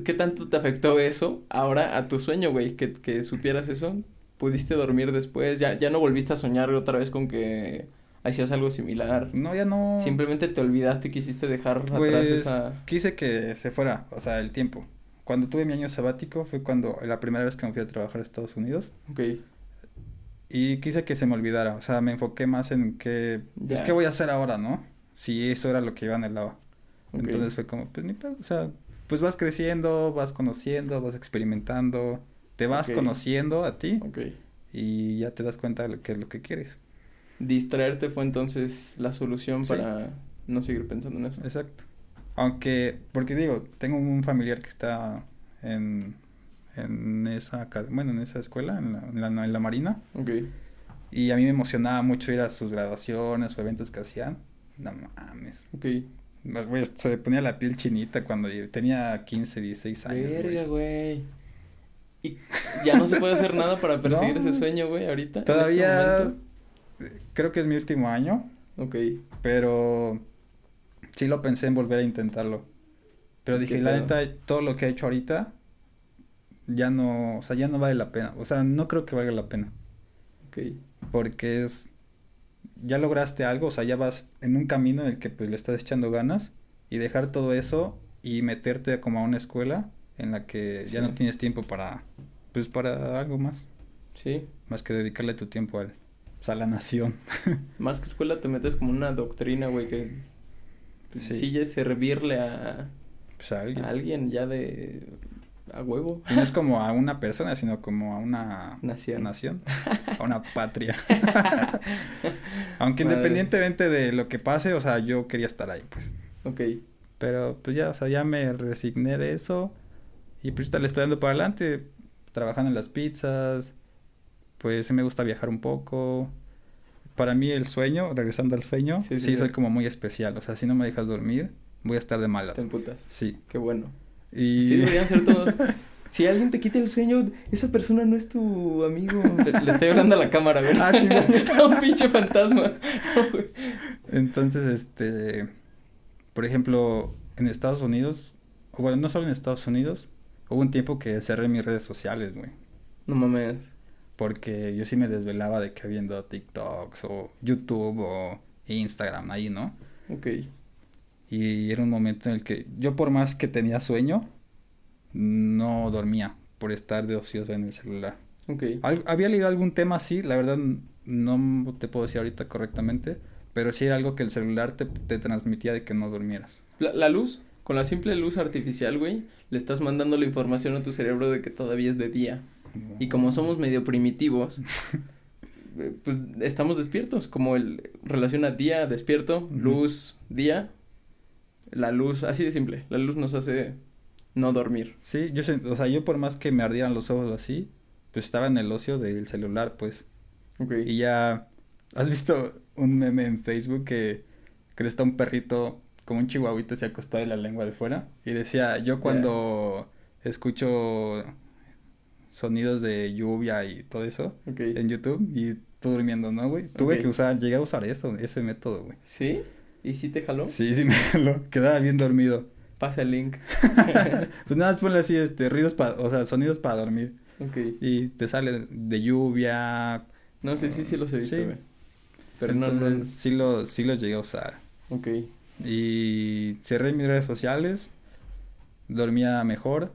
¿Qué tanto te afectó eso ahora a tu sueño, güey? Que, que supieras eso. ¿Pudiste dormir después? ¿Ya, ya no volviste a soñar otra vez con que hacías algo similar? No, ya no. Simplemente te olvidaste y quisiste dejar atrás Pues, esa... Quise que se fuera, o sea, el tiempo. Cuando tuve mi año sabático fue cuando, la primera vez que me fui a trabajar a Estados Unidos. Ok, Y quise que se me olvidara, o sea, me enfoqué más en qué, pues, qué voy a hacer ahora, ¿no? Si eso era lo que yo anhelaba. ok. Entonces fue como, pues ni pedo, o sea, pues vas creciendo, vas conociendo, vas experimentando, te vas conociendo a ti y ya te das cuenta de lo que es lo que quieres. Distraerte fue entonces la solución Sí. para no seguir pensando en eso. Exacto. Aunque, porque digo, tengo un familiar que está en, en esa, bueno, en esa escuela, en la, en la, en la Marina, Ok. y a mí me emocionaba mucho ir a sus graduaciones o eventos que hacían. No mames. Ok. Güey, se me ponía la piel chinita cuando tenía 15, 16 años. Verga, güey. Y ya no se puede hacer nada para perseguir No. ese sueño, güey, ahorita. este Todavía eh, creo que es mi último año, Ok. pero sí lo pensé en volver a intentarlo. Pero ¿Qué dije, la neta, todo lo que he hecho ahorita ya no, o sea, ya no vale la pena. O sea, no creo que valga la pena. Ok. Porque es, ya lograste algo, o sea, ya vas en un camino en el que pues le estás echando ganas y dejar todo eso y meterte como a una escuela en la que ya no tienes tiempo para, pues para algo más, Sí. más que dedicarle tu tiempo al, pues, a la nación. Más que escuela te metes como una doctrina, güey, que pues, Sí. sí es servirle a, Pues a alguien. a alguien ya de a huevo. Y no es como a una persona, sino como a una Nación. nación, a una patria. Aunque independientemente de lo que pase, o sea, yo quería estar ahí, pues. Ok. Pero pues ya, o sea, ya me resigné de eso. Y pues le estoy dando para adelante, trabajando en las pizzas. Pues me gusta viajar un poco. Para mí el sueño, regresando al sueño, Sí, sí, sí, sí. soy como muy especial. O sea, si no me dejas dormir, voy a estar de malas. Te emputas. Sí. Qué bueno. Y Sí, deberían ser todos. Si alguien te quita el sueño, esa persona no es tu amigo. Le, le estoy hablando a la cámara, güey. Ah, chingón. un pinche fantasma. Entonces, este, por ejemplo, en Estados Unidos, o bueno, no solo en Estados Unidos, hubo un tiempo que cerré mis redes sociales, güey. no mames. Porque yo sí me desvelaba de que viendo TikToks o YouTube o Instagram ahí, ¿no? Ok. Y era un momento en el que yo por más que tenía sueño, no dormía por estar de ocioso en el celular. Ok. Al- había leído algún tema así, la verdad no te puedo decir ahorita correctamente, pero sí era algo que el celular te, te transmitía de que no durmieras. La, la luz, con la simple luz artificial, güey, le estás mandando la información a tu cerebro de que todavía es de día. Y como somos medio primitivos, eh, pues estamos despiertos, como el relaciona día, despierto, Ujú. luz, día. La luz, así de simple, la luz nos hace no dormir. Sí, yo sé, o sea, yo por más que me ardieran los ojos así, pues estaba en el ocio del celular, pues. Ok. Y ya, ¿has visto un meme en Facebook que, está un perrito como un chihuahuito se acostado de la lengua de fuera? Y decía, yo cuando escucho sonidos de lluvia y todo eso en YouTube y tú durmiendo, ¿no, güey? Tuve que usar, llegué a usar eso, ese método, güey. ¿Sí? ¿Y si te jaló? Sí, sí me lo quedaba bien dormido. Pasa el link. Pues nada, más ponle así, este, ruidos para, o sea, sonidos para dormir. Ok. Y te sale de lluvia. No sé, sí, sí los he visto, Sí. Pero no, no, sí lo, sí los llegué a usar. Ok. Y cerré mis redes sociales, dormía mejor,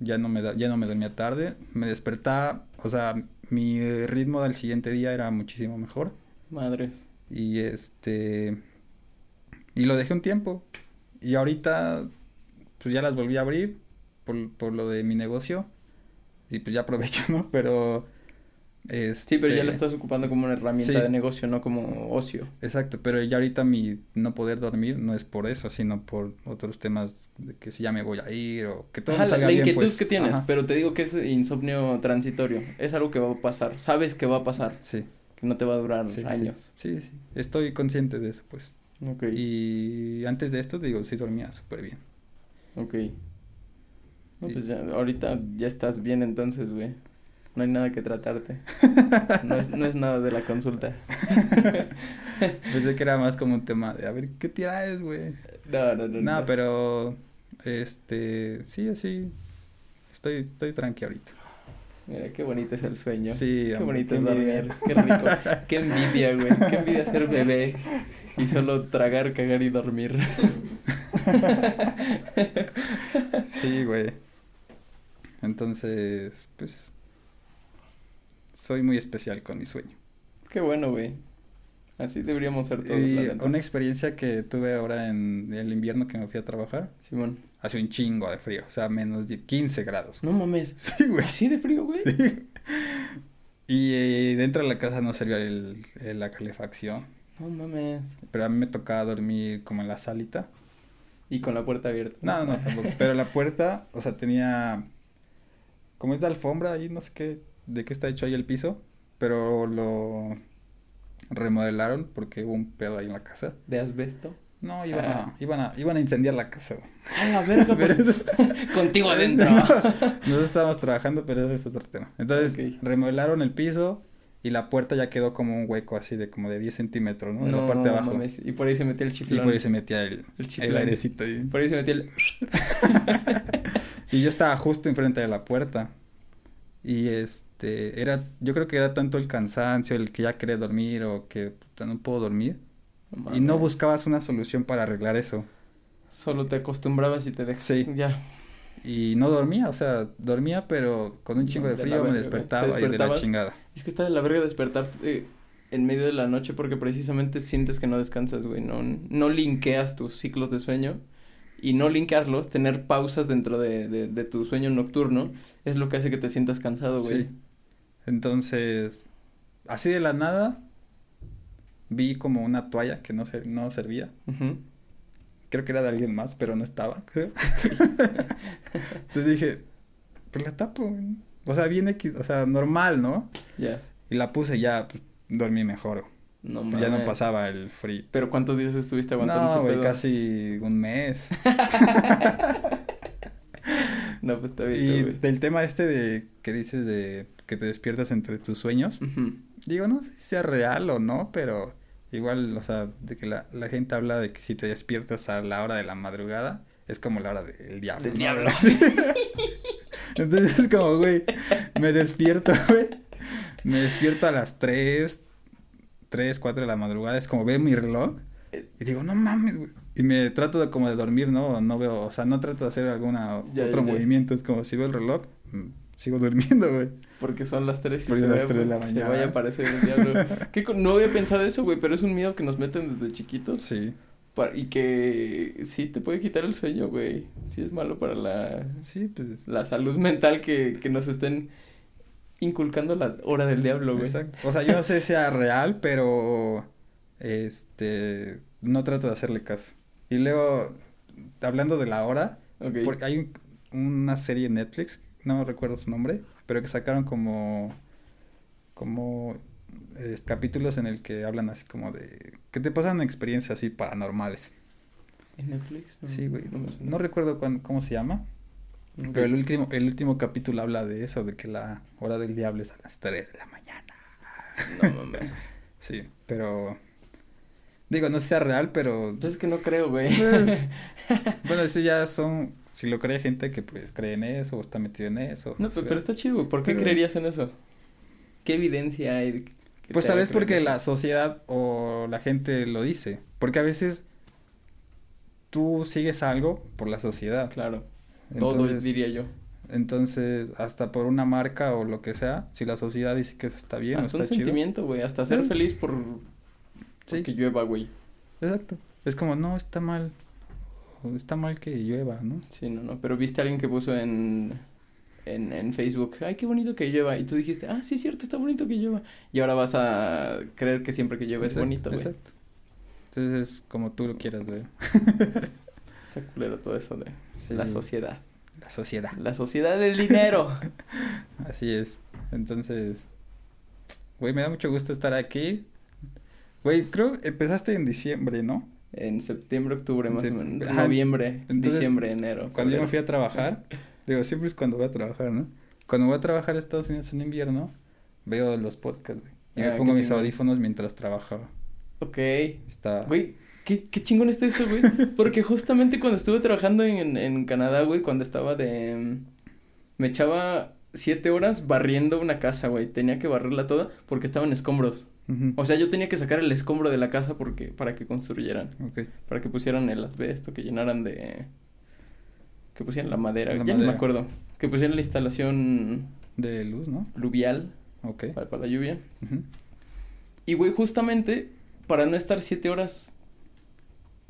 ya no me da- ya no me dormía tarde, me despertaba, o sea, mi ritmo del siguiente día era muchísimo mejor Madres. y este y lo dejé un tiempo y ahorita pues ya las volví a abrir por, por lo de mi negocio y pues ya aprovecho, ¿no? Pero Sí, pero ya la este, estás ocupando como una herramienta Sí. de negocio, no como ocio. Exacto, pero ya ahorita mi no poder dormir no es por eso, sino por otros temas de que si ya me voy a ir o que todo Ajá, me salga la bien, inquietud pues. que tienes, Ajá, pero te digo que es insomnio transitorio. Es algo que va a pasar. Sabes que va a pasar, Sí, que no te va a durar sí, sí, años. Sí, sí, estoy consciente de eso, pues. Ok, Y antes de esto, digo, sí dormía súper bien. ok. No, Y- pues ya, ahorita ya estás bien entonces, güey. No hay nada que tratarte. No es, no es nada de la consulta. Pensé que era más como un tema de, a ver, ¿qué traes, güey? No, no, no. No, no. pero, este, sí, así, estoy, estoy tranqui ahorita. Mira, qué bonito es el sueño. Sí, Qué hombre, bonito qué es dormir. Qué rico. Qué envidia, güey. Qué envidia ser bebé y solo tragar, cagar y dormir. Sí, güey. Entonces, pues, soy muy especial con mi sueño. Qué bueno, güey. Así deberíamos ser todos, Y una experiencia que tuve ahora en el invierno que me fui a trabajar, Simón. Hace un chingo de frío, o sea, menos de 15 grados. No mames. Sí, güey. ¿Así de frío, güey? Y eh, dentro de la casa no servía el, el- la calefacción, No mames. pero a mí me tocaba dormir como en la salita. Y con la puerta abierta. No, no, tampoco. Pero la puerta, o sea, tenía. Como es de alfombra ahí, no sé qué. De qué está hecho ahí el piso. Pero lo remodelaron porque hubo un pedo ahí en la casa. ¿De asbesto? No, iban, Ah. a, iban, a, iban a incendiar la casa, güey. A la verga, Pero eso- Contigo adentro. Nosotros estábamos trabajando, pero ese es otro tema. Entonces, Ok. remodelaron el piso y la puerta ya quedó como un hueco así de como de 10 centímetros, ¿no? En la parte de abajo. mames. Y por ahí se metía el Y chiflón. por ahí se metía el, El el airecito ahí. Por ahí se metía el... Y yo estaba justo enfrente de la puerta. Y este, era, yo creo que era tanto el cansancio, el que ya quería dormir o que puta, no puedo dormir. Y no buscabas una solución para arreglar eso. Solo te acostumbrabas y te dejas. Sí. Ya. Y no dormía, o sea, dormía pero con un chingo de frío me despertaba ¿Te y de la chingada. Es que está de la verga despertarte en medio de la noche porque precisamente sientes que no descansas, güey. No, no linkeas tus ciclos de sueño. Y no linkearlos, tener pausas dentro de, de, de tu sueño nocturno, es lo que hace que te sientas cansado, güey. Sí. Entonces, así de la nada, vi como una toalla que no, ser- no servía. Creo que era de alguien más, pero no estaba, creo. Entonces dije, pues la tapo. O sea, bien X, o sea, normal, ¿no? Ya. Y la puse y ya, pues, dormí mejor. No Ya no mames. pasaba el frío. Pero ¿cuántos días estuviste aguantando ese No, güey, pedo? casi un mes. No, pues está Y bien, güey. del tema este de que dices de que te despiertas entre tus sueños, digo, no sé si sea real o no, pero igual, o sea, de que la, la gente habla de que si te despiertas a la hora de la madrugada, es como la hora del diablo. Diablo. Entonces es como, güey, me despierto, güey. Me despierto a las 3, 3, 4 de la madrugada, es como veo mi reloj y digo, no mames, güey. Y me trato de como de dormir, ¿no? No veo, o sea, no trato de hacer alguna Ya, otro ya, ya. movimiento, es como si veo el reloj, mm, sigo durmiendo, güey. Porque son las 3 y Porque se, las ve, tres de la se vaya a aparecer el diablo. ¿Qué no había pensado eso, güey, pero es un miedo que nos meten desde chiquitos. Sí, y que sí te puede quitar el sueño, güey. Sí es malo para la, sí, pues. la salud mental que, que nos estén inculcando la hora del diablo, güey. Exacto. O sea, yo no sé si sea real, pero este no trato de hacerle caso. Y luego, hablando de la hora, porque hay un- una serie en Netflix, no recuerdo su nombre, pero que sacaron como como eh, capítulos en el que hablan así como de que te pasan experiencias así paranormales. ¿En Netflix? No, Sí, güey. no recuerdo cuán- cómo se llama, pero el último el último capítulo habla de eso, de que la hora del diablo es a las 3 de la mañana. No mames. Sí, pero digo, no sea real, pero Pues es que no creo, güey. Pues, bueno, sí ya son, si lo cree gente que pues cree en eso o está metido en eso. No, o pues, sea. pero está chido. ¿Por qué Pero- creerías en eso? ¿Qué evidencia hay? que Pues tal vez porque la sociedad o la gente lo dice, porque a veces tú sigues algo por la sociedad. Claro, todo diría yo. entonces, hasta por una marca o lo que sea, si la sociedad dice que eso está bien o Hasta un está chido. sentimiento, güey. Hasta ser Sí. feliz por... Sí. porque llueva, güey. Exacto. Es como, no, está mal. Está mal que llueva, ¿no? Sí, no, no. Pero viste a alguien que puso en... en, en Facebook, ay, qué bonito que lleva. Y tú dijiste, ah, sí, es cierto, está bonito que lleva. Y ahora vas a creer que siempre que lleva es bonito, güey. Exacto. Entonces es como tú lo quieras ver. Está culero todo eso de Sí. la sociedad. La sociedad. La sociedad del dinero. Así es. Entonces, güey, me da mucho gusto estar aquí. Güey, creo empezaste en diciembre, ¿no? En septiembre, octubre, más o menos. ajá. Noviembre, Entonces, diciembre, enero. Cuando yo me fui a trabajar, digo, siempre es cuando voy a trabajar, ¿no? Cuando voy a trabajar a Estados Unidos en invierno, veo los podcasts, güey. Y Ah, me pongo qué mis chingón. audífonos mientras trabajaba. Ok. Está... Güey, qué, qué chingón está eso, güey. Porque justamente cuando estuve trabajando en, en Canadá, güey, cuando estaba de... Me echaba siete horas barriendo una casa, güey. Tenía que barrerla toda porque estaba en escombros. O sea, yo tenía que sacar el escombro de la casa porque para que construyeran. Ok. Para que pusieran el asbesto, que llenaran de... Que pusieran la madera, La ya ni me acuerdo. Que pusieran la instalación De luz, ¿no? pluvial Ok. para, para la lluvia. Y, güey, justamente para no estar siete horas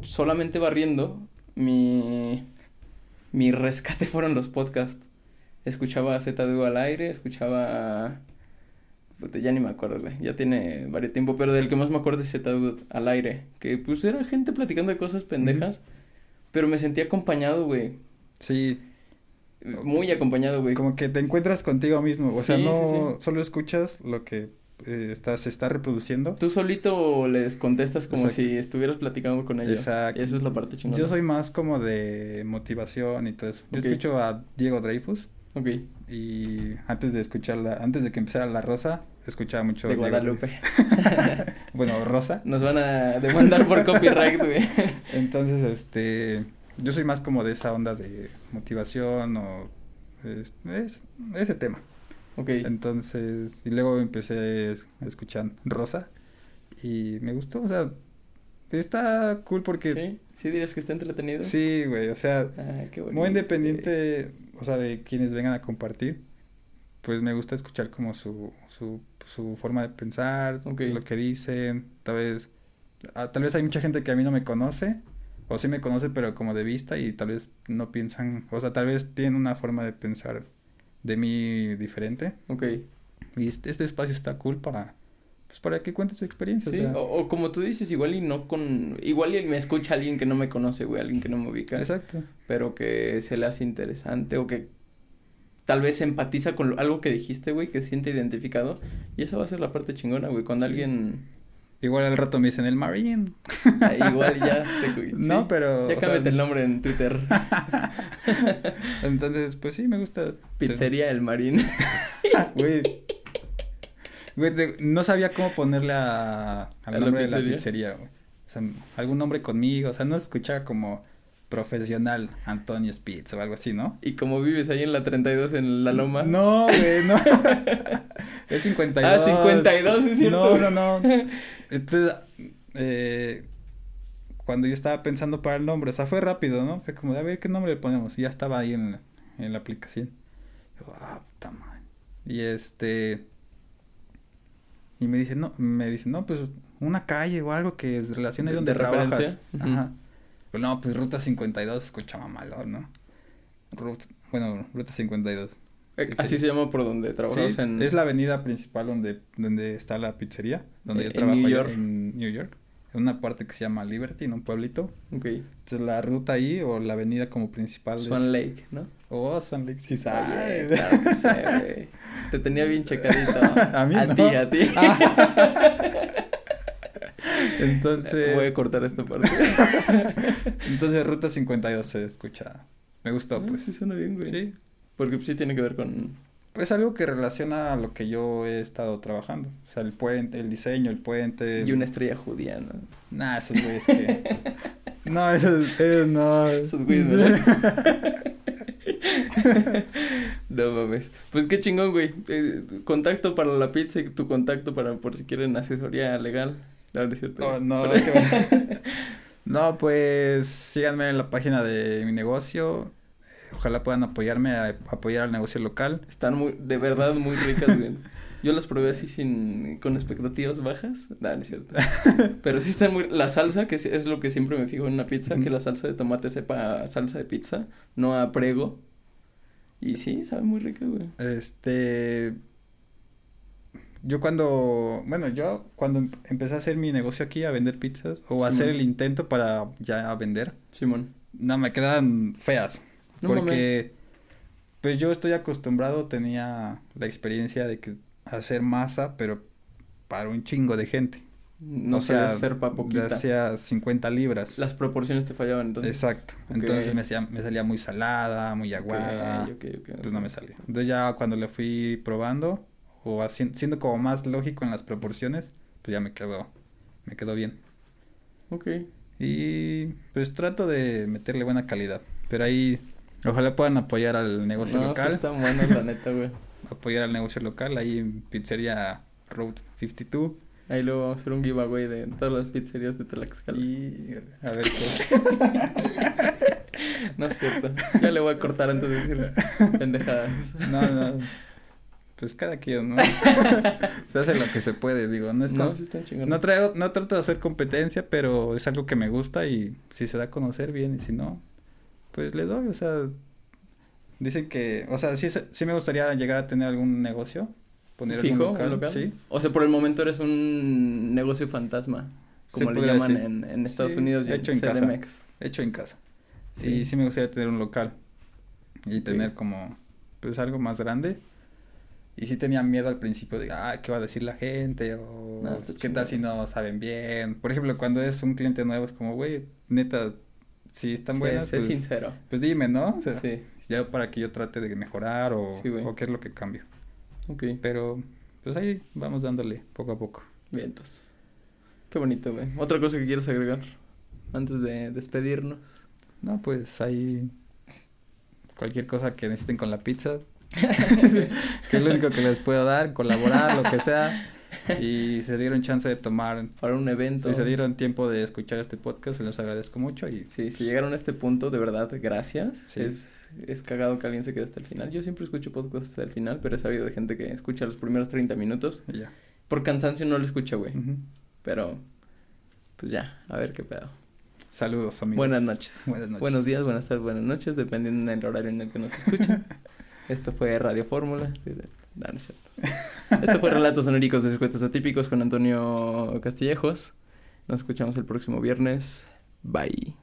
solamente barriendo, mi, mi rescate fueron los podcasts. Escuchaba ZDU al aire, escuchaba... ya ni me acuerdo, güey. Ya tiene varios tiempo, pero del que más me acuerdo es ZDU al aire. Que, pues, era gente platicando de cosas pendejas, pero me sentí acompañado, güey. Sí, Muy acompañado, güey. como que te encuentras contigo mismo. O sea, no sí, sí. solo escuchas lo que eh, está, se está reproduciendo. Tú solito les contestas como Exacto. si estuvieras platicando con ellos. Exacto. Y esa es la parte chingona. Yo soy más como de motivación y todo eso. Yo escucho a Diego Dreyfus Ok, y antes de escucharla, antes de que empezara La Rosa, escuchaba mucho de Guadalupe. Bueno, Rosa. Nos van a demandar por copyright, güey. Entonces, este, yo soy más como de esa onda de motivación o es, es- ese tema. Ok, Entonces, y luego empecé a escuchar Rosa y me gustó, o sea, está cool porque ¿sí? ¿Sí dirías que está entretenido? sí, güey, o sea, Ah, qué bonito. muy independiente, o sea, de quienes vengan a compartir, pues me gusta escuchar como su, su, su forma de pensar, lo que dicen, tal vez, ah, tal vez hay mucha gente que a mí no me conoce, o sí me conoce, pero como de vista, y tal vez no piensan, o sea, tal vez tienen una forma de pensar de mí diferente, Ok, y este, este espacio está cool para, pues para que cuentes tu experiencia, sí, o sea, o, o como tú dices, igual y no con... Igual y me escucha alguien que no me conoce, güey, alguien que no me ubica. exacto, Pero que se le hace interesante o que tal vez empatiza con lo- algo que dijiste, güey, que se siente identificado. Y esa va a ser la parte chingona, güey, cuando alguien... igual al rato me dicen el Marine, ah, igual ya te... no, pero, Ya o sea, cámbiate el nombre en Twitter. entonces, pues sí, me gusta. Pizzería El Marín. Güey. Güey, no sabía cómo ponerle a, ¿A al la nombre de la pizzería? güey. O sea, algún nombre conmigo, o sea, no escuchaba como profesional Antonio Spitz o algo así, ¿no? Y como vives ahí en la 32 en La Loma. No, güey, no. es 52. Ah, 52, es cierto. No, no, no. Entonces, eh, cuando yo estaba pensando para el nombre, o sea, fue rápido, ¿no? Fue como, de, a ver, ¿qué nombre le ponemos? Y ya estaba ahí en la, en la aplicación. Yo, ah, puta madre. Y este... Y me dice, no, me dice, no, pues una calle o algo que relacione De- donde de trabajas. referencia. Ajá. No, pues Ruta 52 escucha mamalón, ¿no? Rut- bueno, Ruta 52. Eh, Sí. Así se llama por donde trabajamos Sí, en... Es la avenida principal donde, donde está la pizzería, donde Eh, yo en trabajo New allá York. en New York. En una parte que se llama Liberty, en un pueblito. Ok. Entonces la ruta ahí o la avenida como principal Swan es... Lake, ¿no? Oh, Swan Lake, sí Oye, sabes. claro que sé. Te tenía bien checadito. A mí no. ti, a ti. Entonces, Voy a cortar esta parte. entonces Ruta 52 se escucha. Me gustó, Ah, pues. Sí suena bien, güey. Sí. Porque pues, sí tiene que ver con... Pues algo que relaciona a lo que yo he estado trabajando. O sea, el puente, el diseño, el puente. Y una estrella judía, ¿no? Nah, esos güeyes que. no, esos, esos no. Esos güeyes. No mames. Pues qué chingón, güey. Eh, contacto para la pizza y tu contacto para por si quieren asesoría legal. No, no es cierto. No, qué No, pues síganme en la página de mi negocio. Ojalá puedan apoyarme a apoyar al negocio local. Están muy, de verdad muy ricas, güey. Yo las probé así sin, con expectativas bajas. No, no es cierto. Pero sí están muy, la salsa, que es, es lo que siempre me fijo en una pizza, que la salsa de tomate sepa a salsa de pizza, no a prego. Y sí, sabe muy rica, güey. Este. Yo cuando. Bueno, yo cuando em- empecé a hacer mi negocio aquí, a vender pizzas, o a hacer el intento para ya vender, Simón. no, me quedaban feas. No porque. Pues yo estoy acostumbrado, tenía la experiencia de que hacer masa, pero para un chingo de gente. No o sea, ser pa' poquita. hacía 50 libras. Las proporciones te fallaban entonces. Exacto. Entonces me, hacía, me salía muy salada, muy aguada. Ok, ok, ok, ok. Pues no me salía. Entonces ya cuando le fui probando o siendo como más lógico en las proporciones, pues ya me quedó, me quedó bien. Ok. Y pues trato de meterle buena calidad. Pero ahí ojalá puedan apoyar al negocio No, sí local. están buenas, la neta, güey. Apoyar al negocio local ahí en Pizzería Road 52. Ahí luego vamos a hacer un giveaway de todas las pizzerías de Tlaxcala. Y a ver qué. No es cierto. Ya le voy a cortar antes de decir pendejadas. No, no. Pues cada quien, ¿no? se hace lo que se puede, digo. No es No, sí están. No, traigo, no trato de hacer competencia, pero es algo que me gusta y si se da a conocer bien y si no, pues le doy, o sea, dicen que, o sea, sí, sí me gustaría llegar a tener algún negocio, poner algún ¿Fijo? local, ¿Un local? sí. O sea, por el momento eres un negocio fantasma. Como Se le llaman en, en Estados Sí, Unidos y hecho en en casa. CDMX. hecho en casa. Sí. Sí me gustaría tener un local y tener como, pues algo más grande. Y sí tenía miedo al principio de, ah, ¿qué va a decir la gente? O No, qué tal si no saben bien. Por ejemplo, cuando es un cliente nuevo es como, güey, neta, si están Sí, buenas, sé pues, sincero. pues dime, ¿no? O sea, Sí. ya para que yo trate de mejorar o, Sí, o qué es lo que cambio. Ok. Pero, pues ahí vamos dándole poco a poco. Vientos. Qué bonito, güey. ¿Otra cosa que quieras agregar antes de despedirnos? No, pues ahí cualquier cosa que necesiten con la pizza, que es lo único que les puedo dar, colaborar, lo que sea. Y se dieron chance de tomar, Para un evento. si se dieron tiempo de escuchar este podcast, se los agradezco mucho y Sí, si llegaron a este punto, de verdad, gracias. Sí. Es, es cagado que alguien se quede hasta el final. Yo siempre escucho podcasts hasta el final, pero he sabido de gente que escucha los primeros 30 minutos. y ya. Por cansancio no lo escucha, güey. Ujú. Pero, pues ya, a ver qué pedo. Saludos, amigos. Buenas noches. Buenas noches. Buenos días, buenas tardes, buenas noches, dependiendo del horario en el que nos escuchen. Esto fue Radio Fórmula. No, no es cierto. Esto fue Relatos Sonóricos de Sujetos Atípicos con Antonio Castillejos. Nos escuchamos el próximo viernes. Bye.